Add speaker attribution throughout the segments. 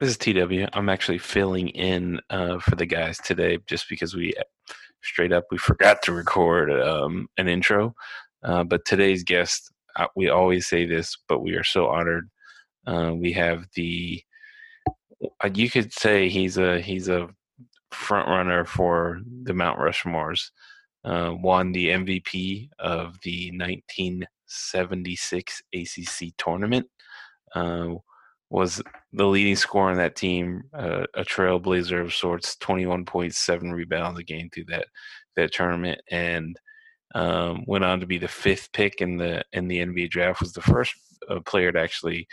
Speaker 1: This is TW. I'm actually filling in uh, for the guys today just because we straight up we forgot to record um, an intro. Uh, but today's guest, uh, we always say this, but we are so honored. Uh, we have the uh, you could say he's a he's a front runner for the Mount Rushmores. Uh, won the MVP of the 1976 ACC tournament. Was the leading scorer on that team, uh, a trailblazer of sorts, 21.7 rebounds a game through that that tournament, and um, went on to be the fifth pick in the in the NBA draft. Was the first uh, player to actually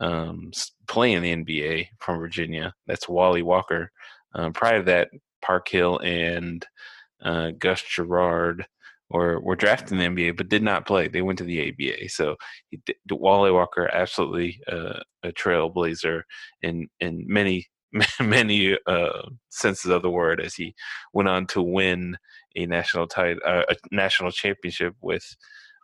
Speaker 1: um, play in the NBA from Virginia. That's Wally Walker. Um, prior to that, Parkhill and uh, Gus Gerard or were drafted in the NBA but did not play. They went to the ABA. So Wally Walker, absolutely uh, a trailblazer in in many many uh, senses of the word, as he went on to win a national title, uh, a national championship with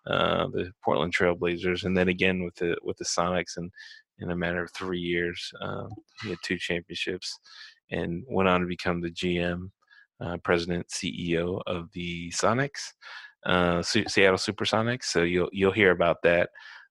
Speaker 1: uh, the Portland Trailblazers, and then again with the with the Sonics, and in a matter of three years, um, he had two championships, and went on to become the GM uh, president CEO of the Sonics, uh, Seattle Supersonics. So you'll you'll hear about that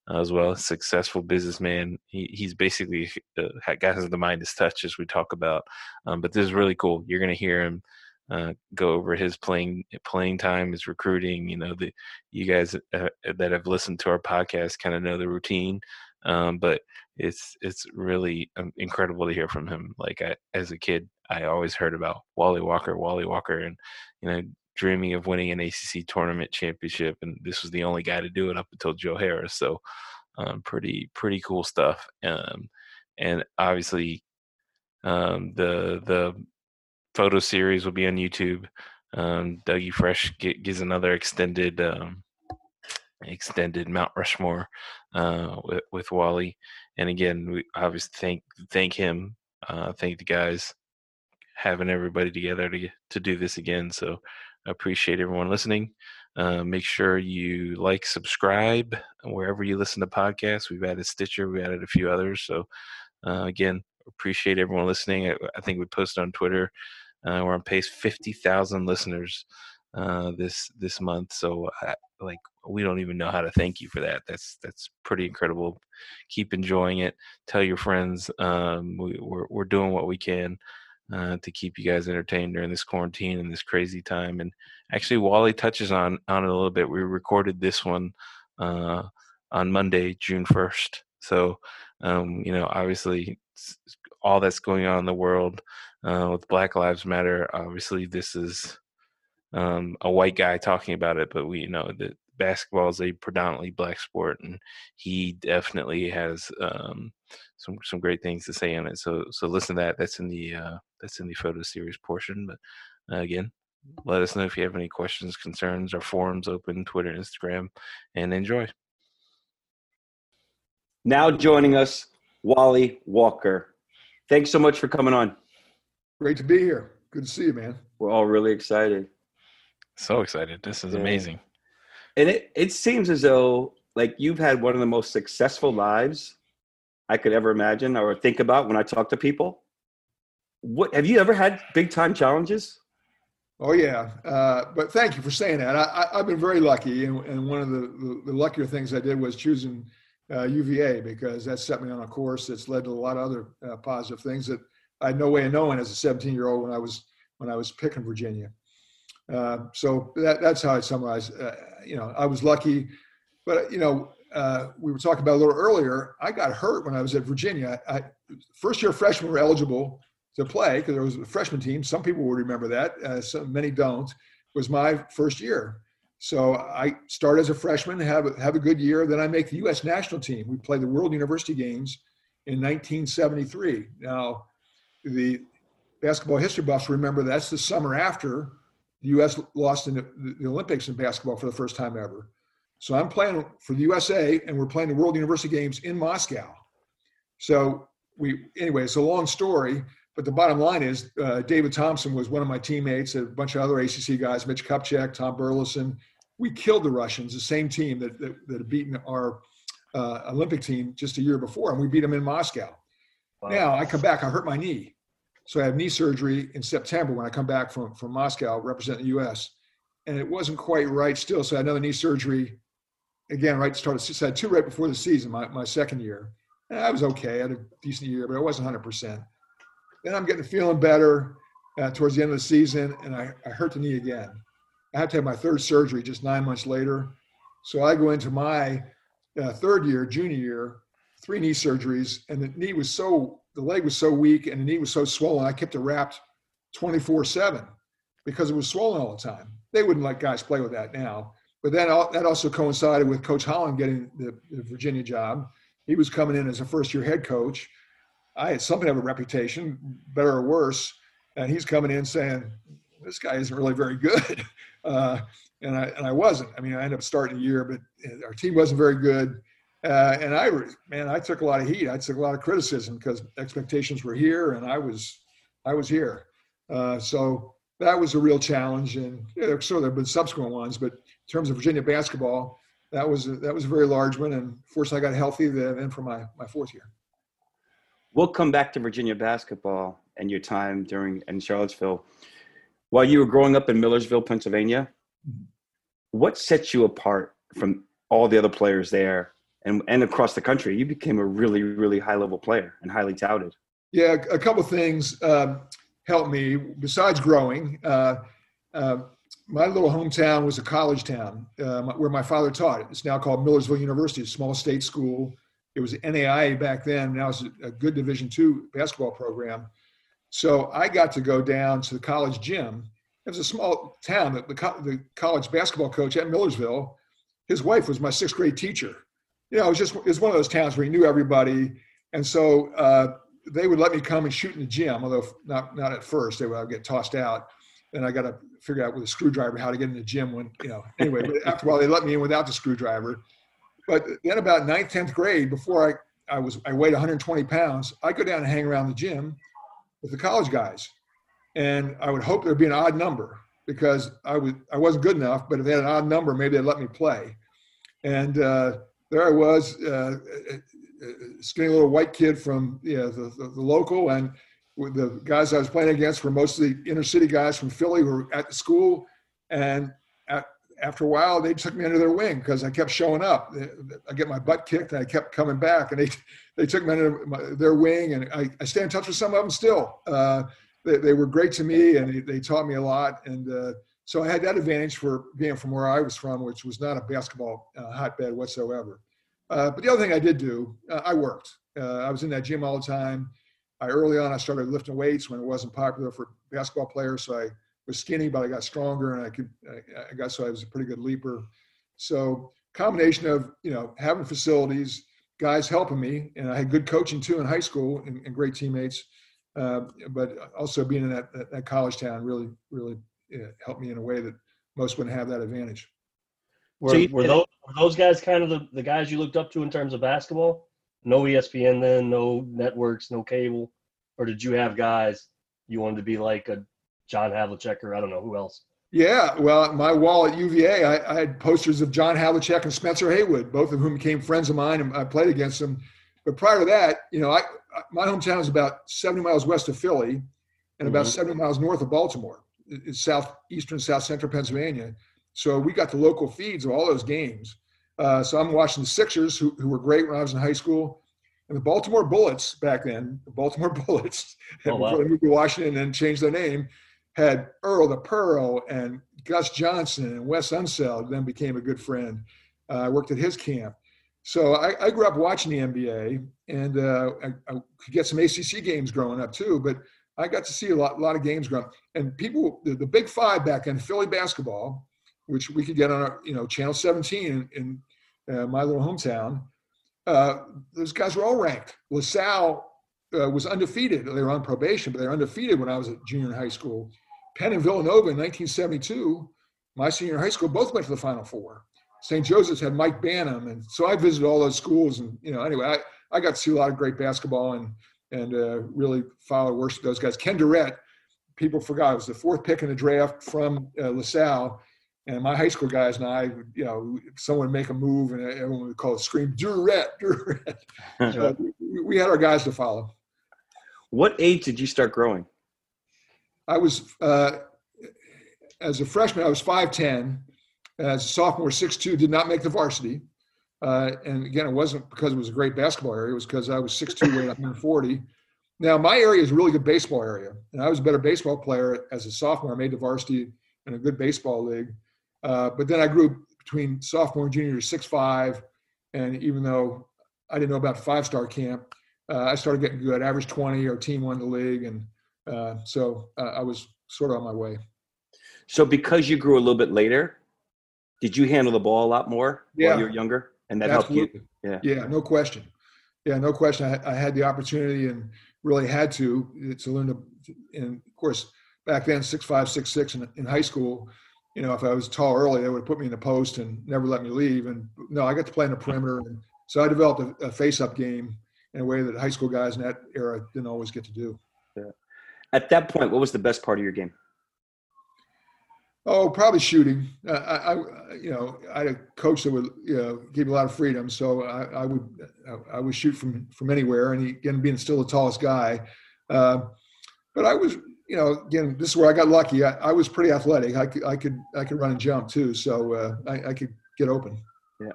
Speaker 1: as well. Successful businessman. He, he's basically uh, got his the Midas touch as we talk about. Um, but this is really cool. You're going to hear him. Uh, go over his playing playing time, his recruiting. You know, the you guys uh, that have listened to our podcast kind of know the routine. Um, but it's it's really um, incredible to hear from him. Like I, as a kid, I always heard about Wally Walker, Wally Walker, and you know, dreaming of winning an ACC tournament championship, and this was the only guy to do it up until Joe Harris. So, um, pretty pretty cool stuff. Um, and obviously, um, the the photo series will be on YouTube. Um, Dougie Fresh get, gives another extended um, extended Mount Rushmore uh, with, with Wally. And again, we obviously thank thank him, uh, thank the guys, having everybody together to to do this again. So I appreciate everyone listening. Uh, make sure you like, subscribe wherever you listen to podcasts. We've added Stitcher, we added a few others. So uh, again, appreciate everyone listening. I, I, think we posted on Twitter. Uh, we're on pace fifty thousand listeners uh, this this month. So I, like we don't even know how to thank you for that. That's that's pretty incredible. Keep enjoying it. Tell your friends. Um, we, we're, we're doing what we can uh, to keep you guys entertained during this quarantine and this crazy time. And actually, Wally touches on on it a little bit. We recorded this one uh, on Monday, June first. So um, you know, obviously, all that's going on in the world uh, with Black Lives Matter. Obviously, this is um, a white guy talking about it, but we know that basketball is a predominantly black sport, and he definitely has um, some some great things to say on it. So so listen to that. That's in the uh, that's in the photo series portion. But uh, again, let us know if you have any questions, concerns. Our forums open, Twitter, Instagram, and enjoy.
Speaker 2: Now joining us, Wally Walker. Thanks so much for coming on.
Speaker 3: Great to be here. Good to see you, man.
Speaker 2: We're all really excited.
Speaker 1: So excited. This is yeah. amazing.
Speaker 2: And it, it seems as though like you've had one of the most successful lives I could ever imagine or think about when I talk to people. What have you ever had big time challenges?
Speaker 3: Oh yeah, uh, but thank you for saying that. I, have been very lucky, and, and one of the, the, luckier things I did was choosing uh, UVA because that set me on a course that's led to a lot of other uh, positive things that I had no way of knowing as a 17 year old when I was when I was picking Virginia. Uh, so that, that's how I summarize. Uh, you know, I was lucky, but you know, uh, we were talking about a little earlier. I got hurt when I was at Virginia. I, first year freshmen were eligible to play because there was a freshman team. Some people would remember that. Uh, some, many don't. It was my first year. So I start as a freshman, have have a good year. Then I make the U.S. national team. We play the World University Games in 1973. Now, the basketball history buffs remember that's the summer after the U.S. lost in the, the Olympics in basketball for the first time ever. So I'm playing for the USA, and we're playing the World University Games in Moscow. So we, anyway, it's a long story, but the bottom line is uh, David Thompson was one of my teammates, a bunch of other ACC guys, Mitch Kupchak, Tom Burleson. We killed the Russians, the same team that, that, that had beaten our uh, Olympic team just a year before, and we beat them in Moscow. Wow. Now I come back, I hurt my knee. So I have knee surgery in September when I come back from, from Moscow representing the US. And it wasn't quite right still. So I had another knee surgery again, right started so I had two right before the season, my, my second year. And I was okay. I had a decent year, but I wasn't 100%. Then I'm getting feeling better uh, towards the end of the season, and I, I hurt the knee again. I had to have my third surgery just nine months later. So I go into my uh, third year, junior year, three knee surgeries, and the knee was so, the leg was so weak and the knee was so swollen, I kept it wrapped 24 7 because it was swollen all the time. They wouldn't let guys play with that now. But then that also coincided with Coach Holland getting the, the Virginia job. He was coming in as a first year head coach. I had something of a reputation, better or worse, and he's coming in saying, "This guy isn't really very good," uh, and I and I wasn't. I mean, I ended up starting a year, but our team wasn't very good. Uh, and I, man, I took a lot of heat. I took a lot of criticism because expectations were here, and I was, I was here. Uh, so that was a real challenge, and yeah, so there have been subsequent ones, but terms of Virginia basketball, that was a, that was a very large one. And fortunately, I got healthy then for my my fourth year.
Speaker 2: We'll come back to Virginia basketball and your time during in Charlottesville. While you were growing up in Millersville, Pennsylvania, what set you apart from all the other players there and, and across the country? You became a really, really high level player and highly touted.
Speaker 3: Yeah, a couple things um, helped me besides growing. Uh, uh, my little hometown was a college town uh, where my father taught. It's now called Millersville University, a small state school. It was NAIA back then. Now it's a good Division two basketball program. So I got to go down to the college gym. It was a small town. The, the college basketball coach at Millersville, his wife was my sixth grade teacher. You know, it was just it was one of those towns where he knew everybody, and so uh, they would let me come and shoot in the gym. Although not not at first, they would I would get tossed out and I got to figure out with a screwdriver how to get in the gym when, you know, anyway, but after a while they let me in without the screwdriver. But then about ninth, 10th grade, before I, I was, I weighed 120 pounds, I go down and hang around the gym with the college guys. And I would hope there'd be an odd number because I was, I wasn't good enough, but if they had an odd number, maybe they'd let me play. And uh, there I was, uh, skinny little white kid from you know, the, the, the local and the guys I was playing against were mostly inner city guys from Philly who were at the school. And at, after a while, they took me under their wing because I kept showing up. I get my butt kicked and I kept coming back. And they, they took me under my, their wing. And I, I stay in touch with some of them still. Uh, they, they were great to me and they, they taught me a lot. And uh, so I had that advantage for being from where I was from, which was not a basketball uh, hotbed whatsoever. Uh, but the other thing I did do, uh, I worked. Uh, I was in that gym all the time. I early on I started lifting weights when it wasn't popular for basketball players. So I was skinny, but I got stronger and I could I got so I was a pretty good leaper. So combination of you know having facilities, guys helping me, and I had good coaching too in high school and, and great teammates. Uh, but also being in that, that, that college town really really helped me in a way that most wouldn't have that advantage.
Speaker 4: Were, were, those, were those guys kind of the, the guys you looked up to in terms of basketball? No ESPN then, no networks, no cable, or did you have guys you wanted to be like a John Havlicek or I don't know who else?
Speaker 3: Yeah, well, my wall at UVA, I, I, had posters of John Havlicek and Spencer Haywood, both of whom became friends of mine, and I played against them. But prior to that, you know, I my hometown is about 70 miles west of Philly, and about mm-hmm. 70 miles north of Baltimore. It's southeastern, south central Pennsylvania. So we got the local feeds of all those games. Uh, so I'm watching the Sixers, who, who were great when I was in high school, and the Baltimore Bullets back then. The Baltimore Bullets, oh, wow. before they moved to Washington and changed their name, had Earl the Pearl and Gus Johnson and Wes Unseld. Then became a good friend. Uh, I worked at his camp. So I, I grew up watching the NBA, and uh, I, I, could get some ACC games growing up too. But I got to see a lot, a lot of games growing up. And people, the, the Big Five back then, Philly basketball, which we could get on our, you know, Channel 17 in, in uh, my little hometown. Uh, those guys were all ranked. LaSalle uh, was undefeated. They were on probation, but they were undefeated when I was a junior in high school. Penn and Villanova in 1972, my senior high school, both went to the Final Four. St. Joseph's had Mike Bantom, and so I visited all those schools. And you know, anyway, I, I got to see a lot of great basketball and and uh, really follow worship those guys. Ken Durrett, people forgot, was the fourth pick in the draft from uh, LaSalle and my high school guys and I, you know, someone would make a move and everyone would call it scream, Durrett, Durrett. so we, we, had our guys to follow.
Speaker 2: What age did you start growing?
Speaker 3: I was uh, as a freshman. I was five ten. As a sophomore, six two. Did not make the varsity. Uh, and again, it wasn't because it was a great basketball area. It was because I was 6'2", weighing 140. Now, my area is a really good baseball area, and I was a better baseball player as a sophomore. I made the varsity in a good baseball league. Uh, but then I grew between sophomore and junior to six five, and even though I didn't know about five star camp, uh, I started getting good. Average 20, our team won the league, and uh, so uh, I was sort of on my way.
Speaker 2: So, because you grew a little bit later, did you handle the ball a lot more
Speaker 3: yeah.
Speaker 2: while you were younger? and that
Speaker 3: Absolutely.
Speaker 2: helped you.
Speaker 3: Yeah. Yeah, no question. Yeah, no question. I, I had the opportunity and really had to to learn to, and of course back then six five six six in, in high school. You know, if I was tall early, they would put me in the post and never let me leave. And no, I got to play in the perimeter, and so I developed a, a face-up game in a way that high school guys in that era didn't always get to do.
Speaker 2: Yeah. At that point, what was the best part of your game?
Speaker 3: Oh, probably shooting. Uh, I, I, you know, I had a coach that would, you know, give me a lot of freedom, so I, I would, I, would shoot from from anywhere. And he, again, being still the tallest guy, uh, but I was, you know, again, this is where I got lucky. I, I was pretty athletic. I could, I could, I could run and jump too, so uh, I, I could get open.
Speaker 2: Yeah.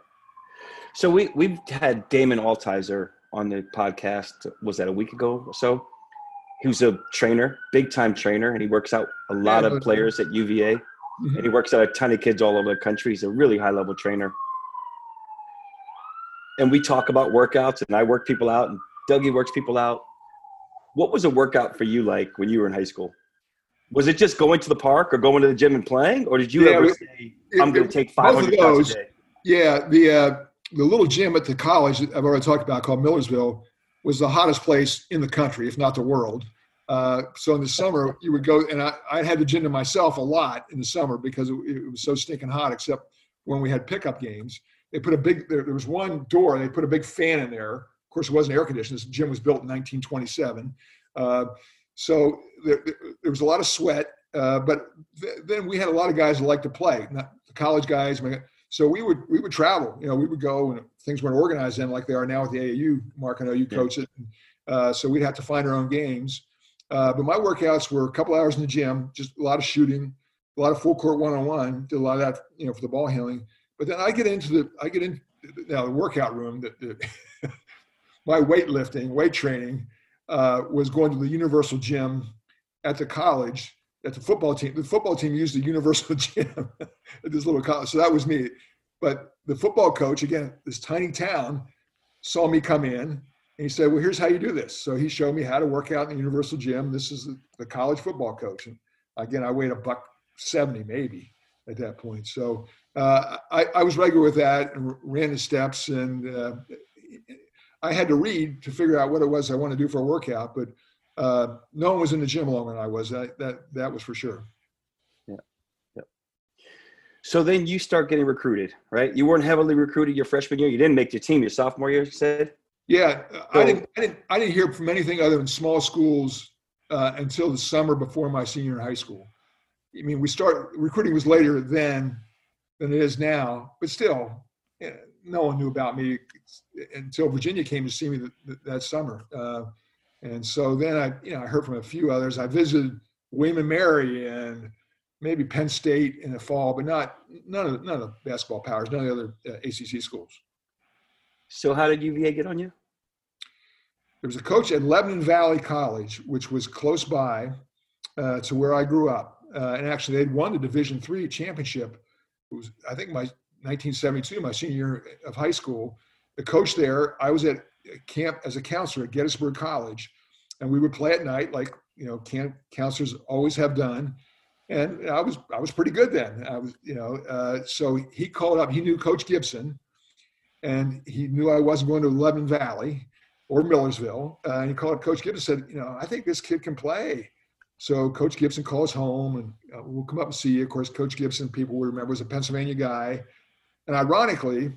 Speaker 2: So we we've had Damon Altizer on the podcast. Was that a week ago or so? He was a trainer, big time trainer, and he works out a lot yeah, of players at UVA. Mm-hmm. And he works out a ton of kids all over the country. He's a really high level trainer. And we talk about workouts, and I work people out, and Dougie works people out. What was a workout for you like when you were in high school? Was it just going to the park or going to the gym and playing, or did you yeah, ever it, say, "I'm going to take 500 pounds a day"?
Speaker 3: Yeah, the uh, the little gym at the college I've already talked about called Millersville was the hottest place in the country, if not the world. Uh, so in the summer, you would go, and I, I had the gym to myself a lot in the summer because it, it, was so stinking hot, except when we had pickup games. They put a big, there, there, was one door, they put a big fan in there. Of course, it wasn't air conditioned. This gym was built in 1927. Uh, so there, there, was a lot of sweat, uh, but th- then we had a lot of guys that liked to play, not the college guys. So we would we would travel. You know, we would go and things weren't organized then like they are now with the AAU. Mark, I know you coach it. Uh, so we'd have to find our own games. Uh, but my workouts were a couple hours in the gym, just a lot of shooting, a lot of full court one on one, did a lot of that, you know, for the ball handling. But then I get into the, I get into now the workout room that, that my weightlifting, weight training uh, was going to the universal gym at the college at the football team. The football team used the universal gym at this little college. So that was me. But the football coach, again, this tiny town, saw me come in and he said, well, here's how you do this. So he showed me how to work out in the universal gym. This is the, college football coach. And again, I weighed a buck 70 maybe at that point. So uh, I, I, was regular with that and ran the steps. And uh, I had to read to figure out what it was I want to do for a workout. But uh, no one was in the gym longer than I was. That, that, that was for sure.
Speaker 2: Yeah. Yeah. So then you start getting recruited, right? You weren't heavily recruited your freshman year. You didn't make your team your sophomore year, you said?
Speaker 3: Yeah, so, I didn't, I didn't, I didn't hear from anything other than small schools uh, until the summer before my senior in high school. I mean, we start recruiting was later then than it is now, but still, no one knew about me until Virginia came to see me that, that summer. Uh, and so then I, you know, I heard from a few others. I visited William and Mary and maybe Penn State in the fall, but not none of the, none of the basketball powers, none of the other uh, ACC schools.
Speaker 2: So how did UVA get on you?
Speaker 3: There was a coach at Lebanon Valley College, which was close by uh, to where I grew up, uh, and actually they'd won the Division three championship. It was I think my 1972, my senior year of high school. The coach there, I was at camp as a counselor at Gettysburg College, and we would play at night, like you know, camp counselors always have done. And I was I was pretty good then. I was you know, uh, so he called up. He knew Coach Gibson, and he knew I wasn't going to Lebanon Valley or Millersville. Uh, and he called up Coach Gibson and said, you know, I think this kid can play. So Coach Gibson calls home and uh, we'll come up and see you. Of course, Coach Gibson, people will remember, was a Pennsylvania guy. And ironically,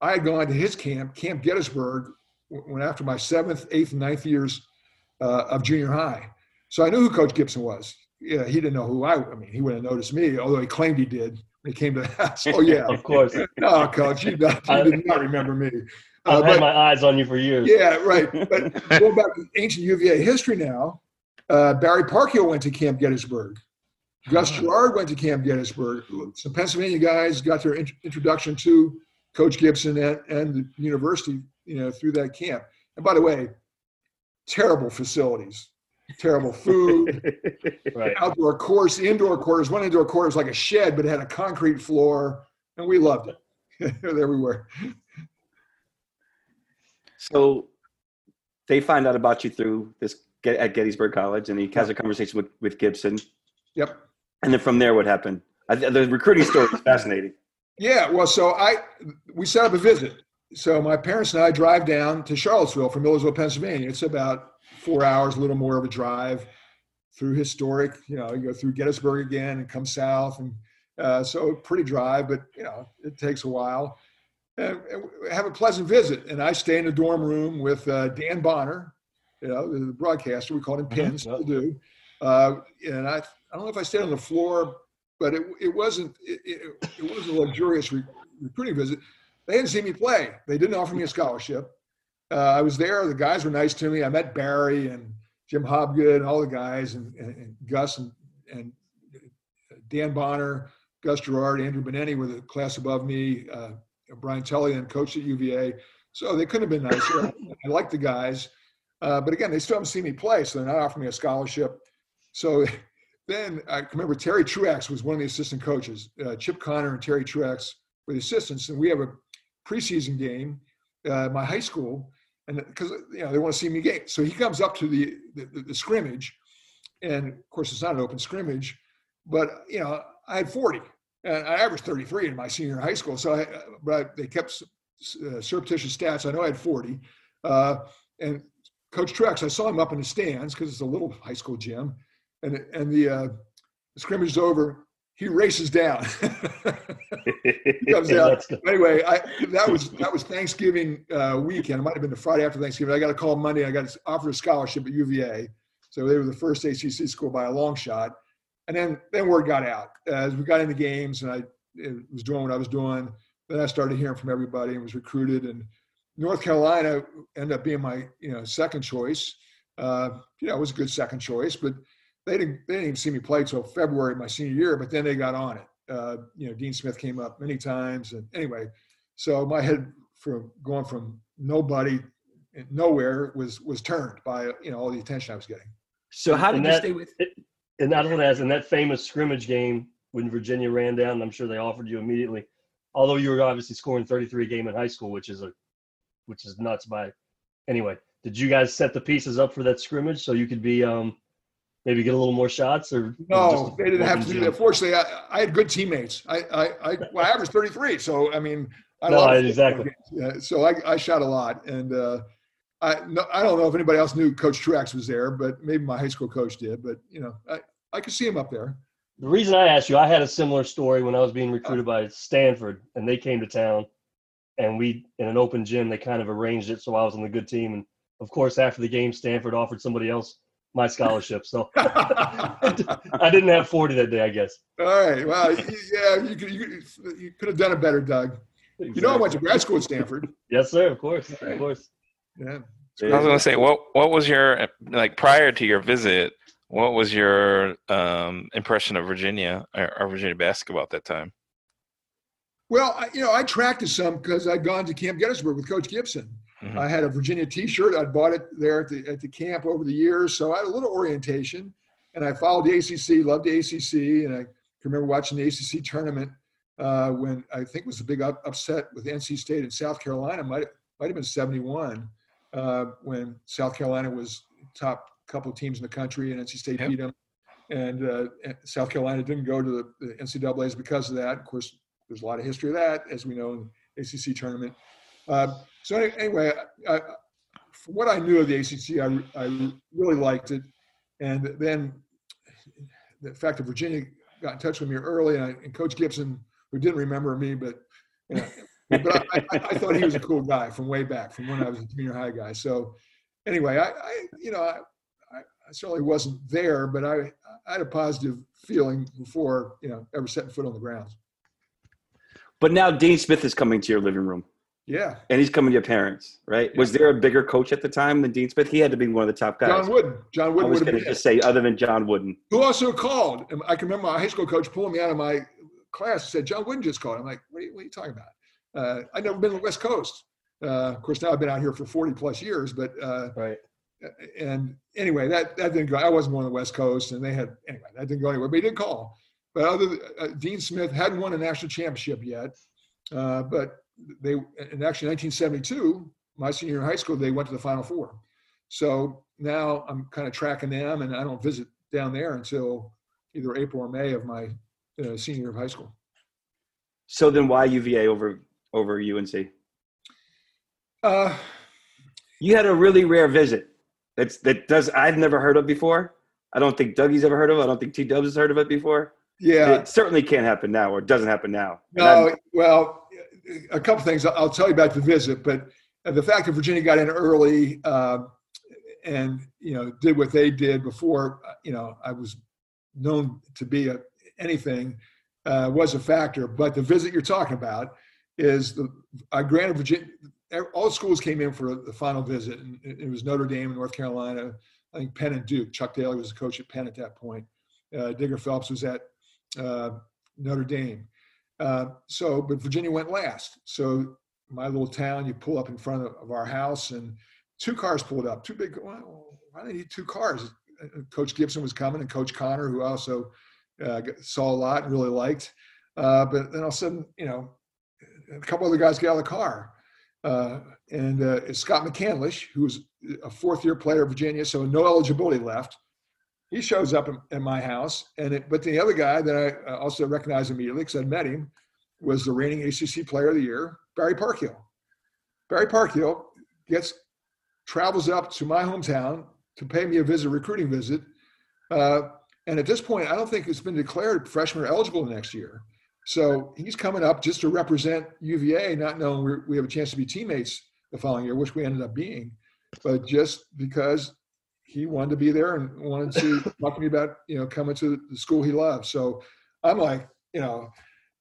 Speaker 3: I had gone to his camp, Camp Gettysburg, when after my seventh, eighth, and ninth years uh, of junior high. So I knew who Coach Gibson was. Yeah, he didn't know who I. I mean, he wouldn't have noticed me, although he claimed he did when he came to the house. Oh yeah,
Speaker 4: of course.
Speaker 3: no, Coach, you, not, you did not remember me.
Speaker 4: I've had my eyes on you for years.
Speaker 3: Yeah, right. But going back to ancient UVA history now, uh, Barry Parkhill went to Camp Gettysburg. Gus. Gerard went to Camp Gettysburg. Some Pennsylvania guys got their int- introduction to Coach Gibson and, and the university, you know, through that camp. And by the way, terrible facilities, terrible food,
Speaker 4: Right.
Speaker 3: outdoor course, indoor quarters. One indoor court was like a shed, but it had a concrete floor, and we loved it. there we were.
Speaker 2: So they find out about you through this at Gettysburg College, and he has a conversation with, with Gibson.
Speaker 3: Yep.
Speaker 2: And then from there, what happened? I, the recruiting story is fascinating.
Speaker 3: Yeah, well, so I we set up a visit. So my parents and I drive down to Charlottesville from Millersville, Pennsylvania. It's about four hours, a little more of a drive through historic. You know, you go through Gettysburg again and come south, and uh, so pretty drive, but you know it takes a while. And, and we have a pleasant visit, and I stay in the dorm room with uh, Dan Bonner, you know, the broadcaster. We called him Penn,
Speaker 4: Mhm.
Speaker 3: still do. Uh, and I, I don't know if I stayed on the floor, but it, it wasn't it, it, it was a luxurious re- recruiting visit. They didn't see me play. They didn't offer me a scholarship. Uh, I was there. The guys were nice to me. I met Barry and Jim Hobgood and all the guys and, and, and Gus and, and Dan Bonner, Gus Gerard, Andrew Benetti were the class above me. Uh, Brian Tellian coached at UVA. So they couldn't have been nicer. I like the guys. Uh, but again, they still haven't seen me play, so they're not offering me a scholarship. So then I remember Terry Truax was one of the assistant coaches. Uh, Chip Connor and Terry Truax were the assistants, and we have a preseason game uh, at my high school, and because you know they want to see me game. So he comes up to the the, the scrimmage, and of course it's not an open scrimmage, but you know I had 40, and I averaged 33 in my senior high school. So I, but I, they kept uh, surreptitious stats. I know I had 40, uh, and Coach Truax, I saw him up in the stands because it's a little high school gym, and and the, uh, scrimmage is over. He races down. he comes out. Anyway, I that was that was Thanksgiving uh, weekend. It might have been the Friday after Thanksgiving. I got a call Monday. I got offered a scholarship at UVA, so they were the first ACC school by a long shot. And then then word got out as we got into games, and I was doing what I was doing. Then I started hearing from everybody and was recruited. And North Carolina ended up being my you know second choice. Uh, you know, it was a good second choice, but they didn't they didn't even see me play till February of my senior year. But then they got on it. Uh, you know, Dean Smith came up many times, and anyway, so my head from going from nobody nowhere was was turned by you know all the attention I was getting.
Speaker 2: So how did
Speaker 4: And
Speaker 2: you
Speaker 4: that-
Speaker 2: stay with?
Speaker 4: And I don't ask in that famous scrimmage game when Virginia ran down, I'm sure they offered you immediately. Although you were obviously scoring 33 a game in high school, which is a which is nuts by anyway. Did you guys set the pieces up for that scrimmage so you could be um maybe get a little more shots or
Speaker 3: No, they didn't have to do that. Fortunately, I, I had good teammates. I I, I, well, I averaged 33, so I mean, I
Speaker 4: No, exactly.
Speaker 3: Yeah, so I, I shot a lot, and uh, I no, I don't know if anybody else knew Coach Truax was there, but maybe my high school coach did. But you know, I I could see him up there.
Speaker 4: The reason I asked you, I had a similar story when I was being recruited by Stanford, and they came to town, and we in an open gym they kind of arranged it so I was on the good team, and of course after the game Stanford offered somebody else my scholarship, so I didn't have forty that day, I guess.
Speaker 3: All right. Well, yeah, you could you, could- you could have done it better, Doug. You know, I went to grad school at Stanford.
Speaker 4: Yes, sir. Of course, of course.
Speaker 3: Yeah.
Speaker 1: I was gonna say, what what was your like prior to your visit? What was your um, impression of Virginia or, or Virginia basketball at that time?
Speaker 3: Well, I, you know, I tracked it some because I'd gone to Camp Gettysburg with Coach Gibson.
Speaker 1: Mhm.
Speaker 3: I had a Virginia T-shirt. I'd bought it there at the at the camp over the years, so I had a little orientation. And I followed the ACC, loved the ACC, and I can remember watching the ACC tournament uh, when I think it was a big up, upset with NC State and South Carolina. Might might have been '71 uh, when South Carolina was top couple teams in the country, and NC State
Speaker 1: Yep.
Speaker 3: beat them. And uh, South Carolina didn't go to the, the NCAA's because of that. Of course, there's a lot of history of that, as we know in the ACC tournament. Uh, so anyway, I, from what I knew of the ACC, I, I really liked it. And then the fact that Virginia got in touch with me early, and, I, and Coach Gibson, who didn't remember me, but you know, but I, I, thought he was a cool guy from way back, from when I was a junior high guy. So anyway, I, I you know, I, I, I certainly wasn't there, but I, I had a positive feeling before, you know, ever setting foot on the grounds.
Speaker 2: But now Dean Smith is coming to your living room.
Speaker 3: Yeah.
Speaker 2: And he's coming to your parents, right? Was there a bigger coach at the time than Dean Smith? He had to be one of the top guys.
Speaker 3: John Wooden. John Wooden.
Speaker 2: I
Speaker 3: Wooden
Speaker 2: was
Speaker 3: would have
Speaker 2: going to just say, other than John Wooden.
Speaker 3: Who also called? And I can remember my high school coach pulling me out of my class and said, John Wooden just called. I'm like, what are you, what are you talking about? Uh, I'd never been to the West Coast. Uh, of course, now I've been out here for 40 plus years, but uh,
Speaker 4: Right.
Speaker 3: and anyway, that that didn't go. I wasn't going to the West Coast, and they had anyway. That didn't go anywhere. But he did call. But other uh, Dean Smith hadn't won a national championship yet. Uh, but they in actually 1972, my senior year in high school, they went to the Final Four. So now I'm kind of tracking them, and I don't visit down there until either April or May of my uh, senior year of high school.
Speaker 2: So then why UVA over over UNC?
Speaker 3: Uh,
Speaker 2: You had a really rare visit. That's that does I've never heard of before. I don't think Dougie's ever heard of it. I don't think T Dubs has heard of it before.
Speaker 3: yeah,
Speaker 2: It certainly can't happen now, or doesn't happen now.
Speaker 3: No, well, a couple things. I'll tell you about the visit, but the fact that Virginia got in early uh, and you know did what they did before, you know, I was known to be a, anything uh, was a factor. But the visit you're talking about is the I granted Virginia. All schools came in for the final visit, and it it was Notre Dame, North Carolina, I think Penn and Duke. Chuck Daly was the coach at Penn at that point. Uh, Digger Phelps was at uh, Notre Dame. Uh, so, but Virginia went last. So, my little town, you pull up in front of, of our house, and two cars pulled up. Two big. Well, why do need two cars? Coach Gibson was coming, and Coach Connor, who also uh, saw a lot and really liked. Uh, but then all of a sudden, you know, a couple other guys get out of the car. Uh, and uh, it's Scott McCandlish, who was a fourth year player at Virginia, so no eligibility left. He shows up in, in my house, and it, but the other guy that I also recognized immediately because I'd met him was the reigning ACC Player of the Year, Barry Parkhill. Barry Parkhill gets travels up to my hometown to pay me a visit, recruiting visit, uh, and at this point, I don't think it's been declared freshman eligible next year. So he's coming up just to represent UVA, not knowing we have a chance to be teammates the following year, which we ended up being, but just because he wanted to be there and wanted to talk to me about you know coming to the school he loved. So I'm like, you know,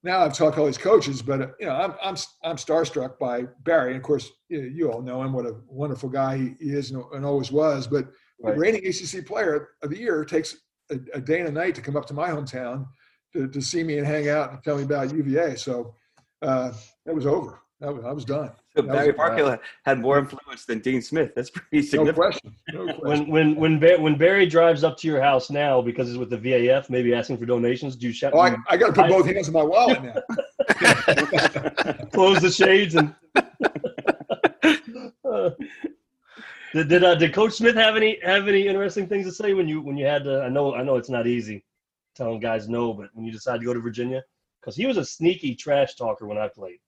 Speaker 3: now I've talked to all these coaches, but you know, I'm I'm I'm starstruck by Barry. And of course, you, you all know him, what a wonderful guy he, is and, and always was. But
Speaker 4: Right.
Speaker 3: the reigning ACC Player of the Year takes a, a day and a night to come up to my hometown to, to see me and hang out and tell me about UVA. So uh, that was over. That was, I was done.
Speaker 2: So
Speaker 3: That
Speaker 2: Barry
Speaker 3: was-
Speaker 2: Parkhill had more influence than Dean Smith. That's pretty
Speaker 3: No
Speaker 2: significant.
Speaker 3: question. No question.
Speaker 4: When when when Barry, when Barry drives up to your house now because he's with the VAF, maybe asking for donations, do you shut
Speaker 3: Oh, I, I got to put
Speaker 4: I-
Speaker 3: both hands in my wallet now.
Speaker 4: close the shades and? Uh, did did, uh, did Coach Smith have any have any interesting things to say when you when you had to? I know I know it's not easy telling guys no, but when you decide to go to Virginia, because he was a sneaky trash talker when I played,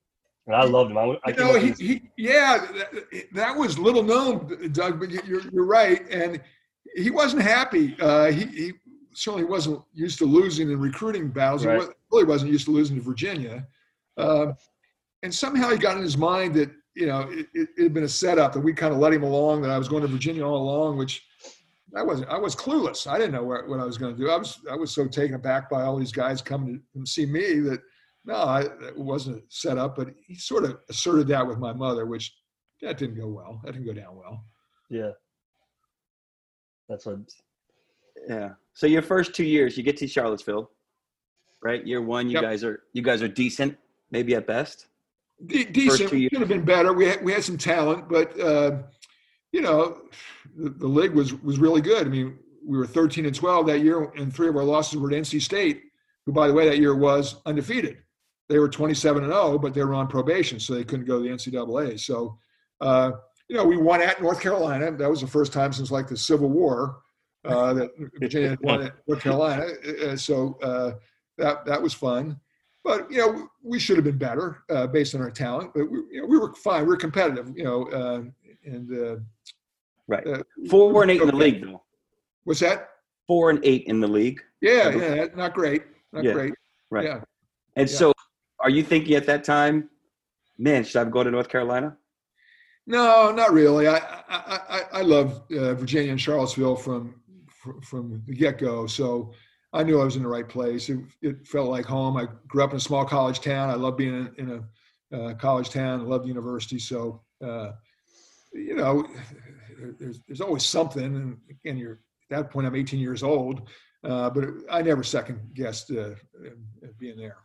Speaker 4: and I loved him. I, I
Speaker 3: You know, he, he, yeah, that, that was little known, Doug. But you- you're you're right, and he wasn't happy. Uh, he he certainly wasn't used to losing in recruiting battles.
Speaker 4: Right.
Speaker 3: He was, really wasn't used to losing to Virginia, uh, and somehow he got in his mind that you know it, it, it had been a setup that we kind of let him along. That I was going to Virginia all along, which I wasn't. I was clueless. I didn't know what, what I was going to do. I was I was so taken aback by all these guys coming to see me that no, I, it wasn't set up. But he sort of asserted that with my mother, which that didn't go well. That didn't go down well.
Speaker 4: yeah, that's what.
Speaker 2: Yeah. So your first two years, you get to Charlottesville, right? Year one, you
Speaker 3: Yep.
Speaker 2: guys are you guys are decent, maybe at best.
Speaker 3: De- decent.
Speaker 2: two
Speaker 3: could have been better. We had, we had some talent, but uh, you know, the, the league was was really good. I mean, we were 13 and 12 that year, and three of our losses were to NC State, who, by the way, that year was undefeated. They were 27 and 0, but they were on probation, so they couldn't go to the NCAA. So, uh, you know, we won at North Carolina. That was the first time since like the Civil War uh, that Virginia had won at North Carolina. Uh, so uh, that that was fun. But you know, we should have been better uh, based on our talent. But we, you know, we were fine. We were competitive. You know, uh, and uh,
Speaker 2: Right.
Speaker 3: uh,
Speaker 2: Four and eight in the league though.
Speaker 3: What's that?
Speaker 2: Four and eight in the league.
Speaker 3: Yeah, yeah, not great, not
Speaker 2: Yeah,
Speaker 3: great.
Speaker 2: right.
Speaker 3: Yeah.
Speaker 2: And
Speaker 3: Yeah.
Speaker 2: so are you thinking at that time, man, should I go to North Carolina?
Speaker 3: No, not really. I I I, I love uh, Virginia and Charlottesville from from, the get go. So I knew I was in the right place. It, it felt like home. I grew up in a small college town. I love being in, in a uh, college town, loved the university. So, uh, you know, there's, there's always something. And again, you're at that point, I'm 18 years old, uh, but I never second guessed uh, being there.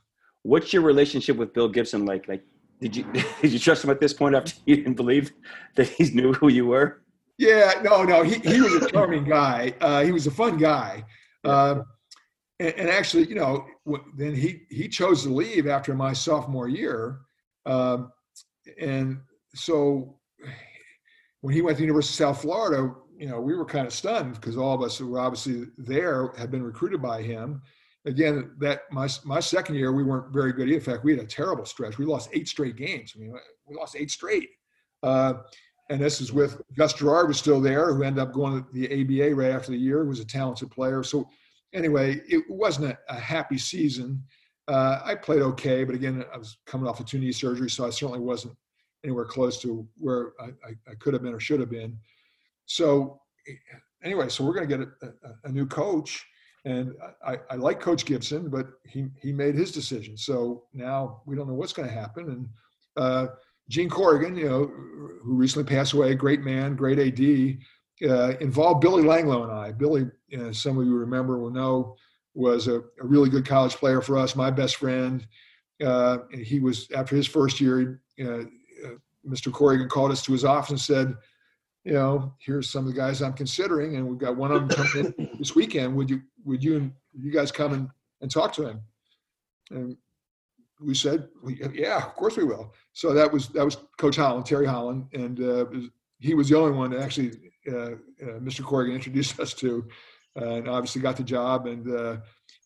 Speaker 2: What's your relationship with Bill Gibson like? Like, did you did you trust him at this point after you didn't believe that he knew who you were?
Speaker 3: Yeah, no, no, he he was a charming guy. Uh, he was a fun guy. Uh, and, and, actually, you know, then he he chose to leave after my sophomore year, um, and so when he went to the University of South Florida, you know, we were kind of stunned because all of us who were obviously there had been recruited by him. Again, that my my second year we weren't very good. In fact, we had a terrible stretch. We lost eight straight games. I mean, we lost eight straight. Uh, and this is with Gus Gerard was still there, who ended up going to the ABA right after the year. Was a talented player. So anyway, it wasn't a, a happy season. Uh, I played okay, but again, I was coming off a two knee surgery, so I certainly wasn't anywhere close to where I, I, I could have been or should have been. So anyway, so we're going to get a, a, a, new coach, and I, I, like Coach Gibson, but he he made his decision. So now we don't know what's going to happen. And uh, Gene Corrigan, you know, who recently passed away, great man, great AD, uh, involved Billy Langloh and I. Billy, know, some of you remember will know, was a, a, really good college player for us, my best friend. Uh, and he was after his first year, uh, Mr. Corrigan called us to his office and said, you know, here's some of the guys I'm considering, and we've got one of them coming in this weekend. Would you would you you guys come and, and talk to him? And we said, yeah, of course we will. So that was that was Coach Holland, Terry Holland, and uh, he was the only one that actually uh, uh, Mr. Corrigan introduced us to, uh, and obviously got the job, and uh,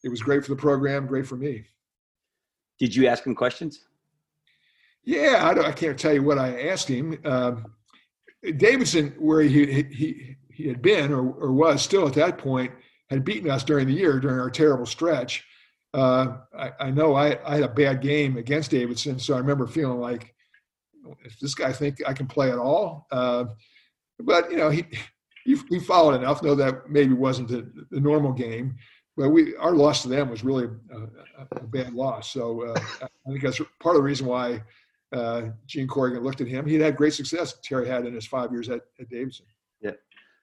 Speaker 3: it was great for the program, great for me.
Speaker 2: Did you ask him questions?
Speaker 3: Yeah, I, don't I can't tell you what I asked him. Um, Davidson, where he he he had been or, or was still at that point, had beaten us during the year during our terrible stretch. Uh, I, I, know I, I, had a bad game against Davidson, so I remember feeling like, if this guy think I can play at all? Uh, but you know, he, he, he followed enough. Know that maybe wasn't the, the, normal game, but we our loss to them was really a, a bad loss. So uh, I think that's part of the reason why uh, Gene Corrigan looked at him. He'd had great success. Terry had in his five years at, at Davidson.
Speaker 2: Yeah.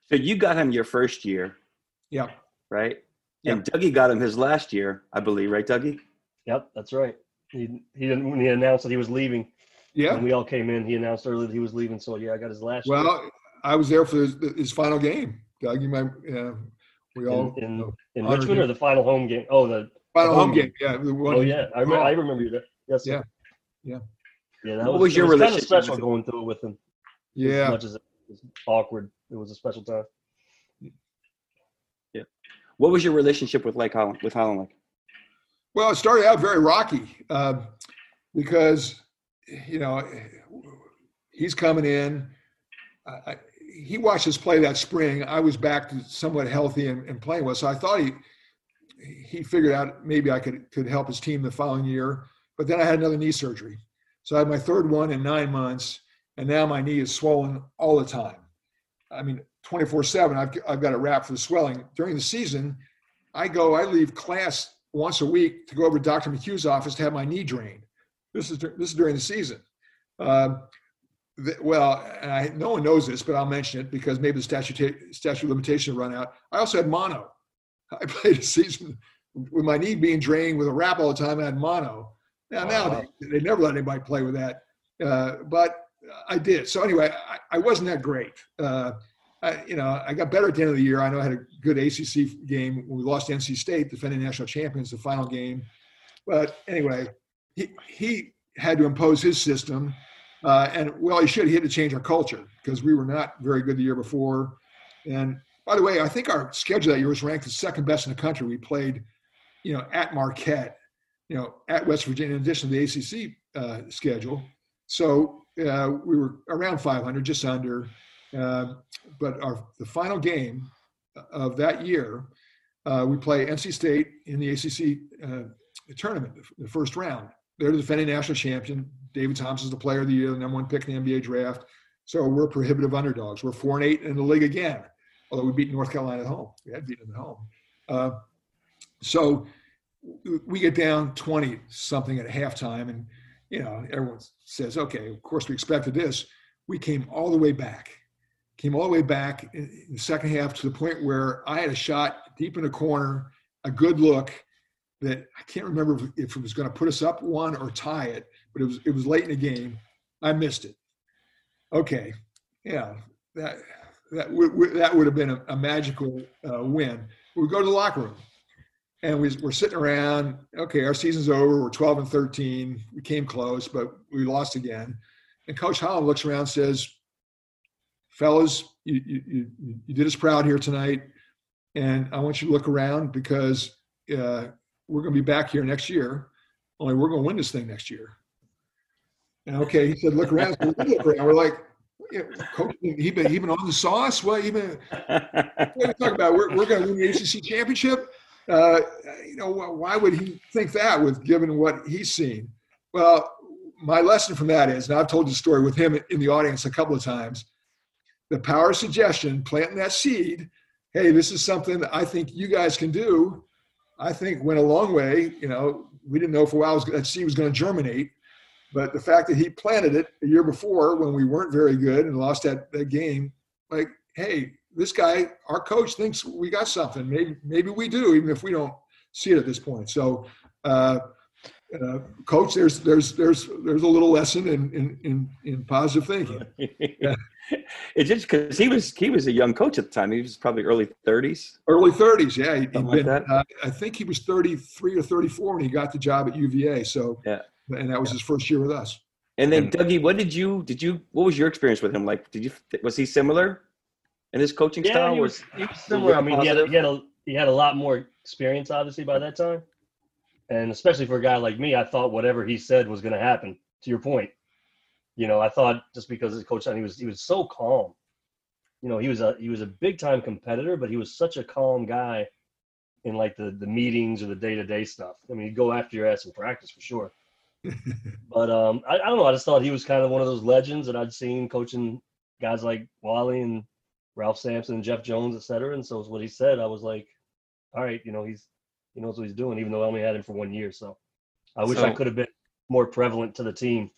Speaker 2: So you got him your first year.
Speaker 3: Yeah.
Speaker 2: Right. And Dougie got him his last year, I believe, right, Dougie?
Speaker 4: Yep, that's right. He he didn't when he announced that he was leaving.
Speaker 3: Yeah.
Speaker 4: When we all came in, he announced earlier that he was leaving. So yeah, I got his last.
Speaker 3: Well, year. I was there for his, his final game. Doug, you might, yeah, we all
Speaker 4: in, in, in Richmond him. or the final home game. Oh, the
Speaker 3: final the home, home game. game. Yeah.
Speaker 4: oh yeah, I remember. I remember you. Yes.
Speaker 3: Yeah. Yeah.
Speaker 4: Yeah. That what was, was your was relationship? Kind of special going through it with him.
Speaker 3: Yeah.
Speaker 4: As much as it was awkward, it was a special time.
Speaker 2: Yeah, what was your relationship with Lake Holland? With Holland Lake?
Speaker 3: Well, it started out very rocky uh, because you know he's coming in. I, he watched us play that spring. I was back to somewhat healthy and, and, playing well, so I thought he he figured out maybe I could could help his team the following year. But then I had another knee surgery, so I had my third one in nine months, and now my knee is swollen all the time. I mean, 24 7. I've, I've got a wrap for the swelling. During the season, I go, I leave class once a week to go over to Dr. McHugh's office to have my knee drained. This is, this is during the season. Um, the, well, I, no one knows this, but I'll mention it because maybe the statute, statute limitation run out. I also had mono. I played a season with my knee being drained with a wrap all the time. I had mono. Now, wow. now they, they never let anybody play with that. Uh, but I did. So anyway, I, I wasn't that great. Uh, I, you know, I got better at the end of the year. I know I had a good ACC game when we lost NC State, defending national champions, the final game. But anyway, he, he had to impose his system. Uh, and well, he should. He had to change our culture because we were not very good the year before. And by the way, I think our schedule that year was ranked the second best in the country. We played, you know, at Marquette, you know, at West Virginia, in addition to the ACC uh, schedule. So uh, we were around 500, just under. Uh, but our the final game of that year, uh, we play NC State in the ACC uh, tournament, the first round. They're the defending national champion. David Thompson's the player of the year, the number one pick in the NBA draft. So we're prohibitive underdogs. We're four and eight in the league again, although we beat North Carolina at home. We had beaten them at home. Uh, so we get down 20 something at halftime, and you know, everyone says, okay, of course we expected this. We came all the way back, came all the way back in, the second half to the point where I had a shot deep in the corner, a good look that I can't remember if it was going to put us up one or tie it, but it was it was late in the game. I missed it. Okay, yeah, that that would that would have been a, a magical uh, win. We go to the locker room and we, we're sitting around. Okay, our season's over. We're 12 and 13. We came close, but we lost again. And Coach Holland looks around, and says, "Fellas, you, you, you did us proud here tonight, and I want you to look around because uh, we're going to be back here next year. Only we're going to win this thing next year." And okay, he said, "Look around." So we look around. We're like, coach, he been he been on the sauce. What even? What are you talking about? We're, we're going to win the ACC championship. Uh, you know, why would he think that with given what he's seen? Well, my lesson from that is, and I've told the story with him in the audience a couple of times, the power of suggestion, planting that seed. Hey, this is something I think you guys can do. I think went a long way. You know, we didn't know for a while that seed was going to germinate, but the fact that he planted it a year before when we weren't very good and lost that, that game, like, hey, this guy, our coach thinks we got something. Maybe maybe we do, even if we don't see it at this point. So, uh, uh, coach, there's there's there's there's a little lesson in in in, in positive thinking.
Speaker 2: Yeah. it's just because he was he was a young coach at the time. He was probably early 30s.
Speaker 3: Early 30s, yeah. He, been, like uh, I think he was 33 or 34 when he got the job at UVA. So yeah, and that was his first year with us.
Speaker 2: And then Dougie, what did you did you what was your experience with him like? Did you was he similar? And his coaching
Speaker 4: yeah,
Speaker 2: style
Speaker 4: he
Speaker 2: was,
Speaker 4: was, he was similar. I mean, he had, he had a he had a lot more experience, obviously, by that time, and especially for a guy like me, I thought whatever he said was going to happen. To your point, you know, I thought just because his coach, he was he was so calm. You know, he was a he was a big time competitor, but he was such a calm guy in like the the meetings or the day to day stuff. I mean, he'd go after your ass in practice for sure. but um, I, I don't know. I just thought he was kind of one of those legends that I'd seen coaching guys like Wally and Ralph Sampson, Jeff Jones, et cetera. And so what he said, I was like, all right, you know, he's he knows what he's doing, even though I only had him for one year. So I wish so, I could have been more prevalent to the team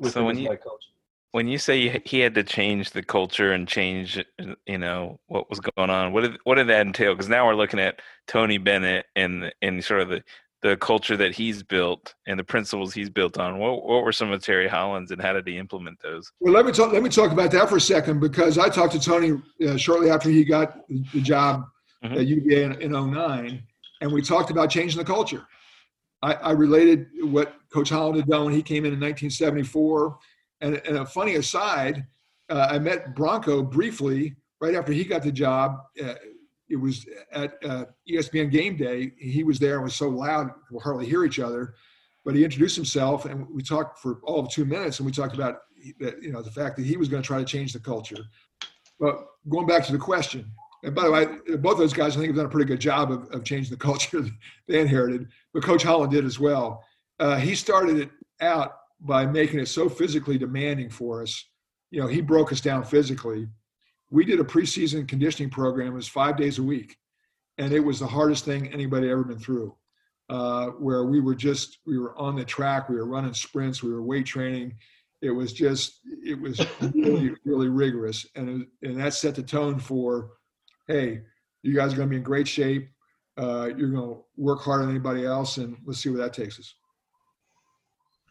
Speaker 4: with so when you, my coach.
Speaker 1: When you say he had to change the culture and change, you know, what was going on, what did what did that entail? Because now we're looking at Tony Bennett and and sort of the the culture that he's built and the principles he's built on. What, what were some of Terry Holland's and how did he implement those?
Speaker 3: Well, let me talk. Let me talk about that for a second because I talked to Tony uh, shortly after he got the job mm-hmm. at UVA in, in 09, and we talked about changing the culture. I, I, related what Coach Holland had done when he came in in 1974, and, and a funny aside, uh, I met Bronco briefly right after he got the job. Uh, it was at uh, ESPN Game Day. He was there and was so loud we'll hardly hear each other. But he introduced himself, and we talked for all of two minutes, and we talked about you know the fact that he was going to try to change the culture. But going back to the question, and by the way, both those guys I think have done a pretty good job of, of changing the culture they inherited. But Coach Holland did as well. Uh, he started it out by making it so physically demanding for us. You know, he broke us down physically we did a preseason conditioning program. It was five days a week, and it was the hardest thing anybody ever been through. Uh, where we were just we were on the track, we were running sprints, we were weight training. It was just it was really really rigorous, and it, and that set the tone for, hey, you guys are going to be in great shape. Uh, you're going to work harder than anybody else, and let's see where that takes us.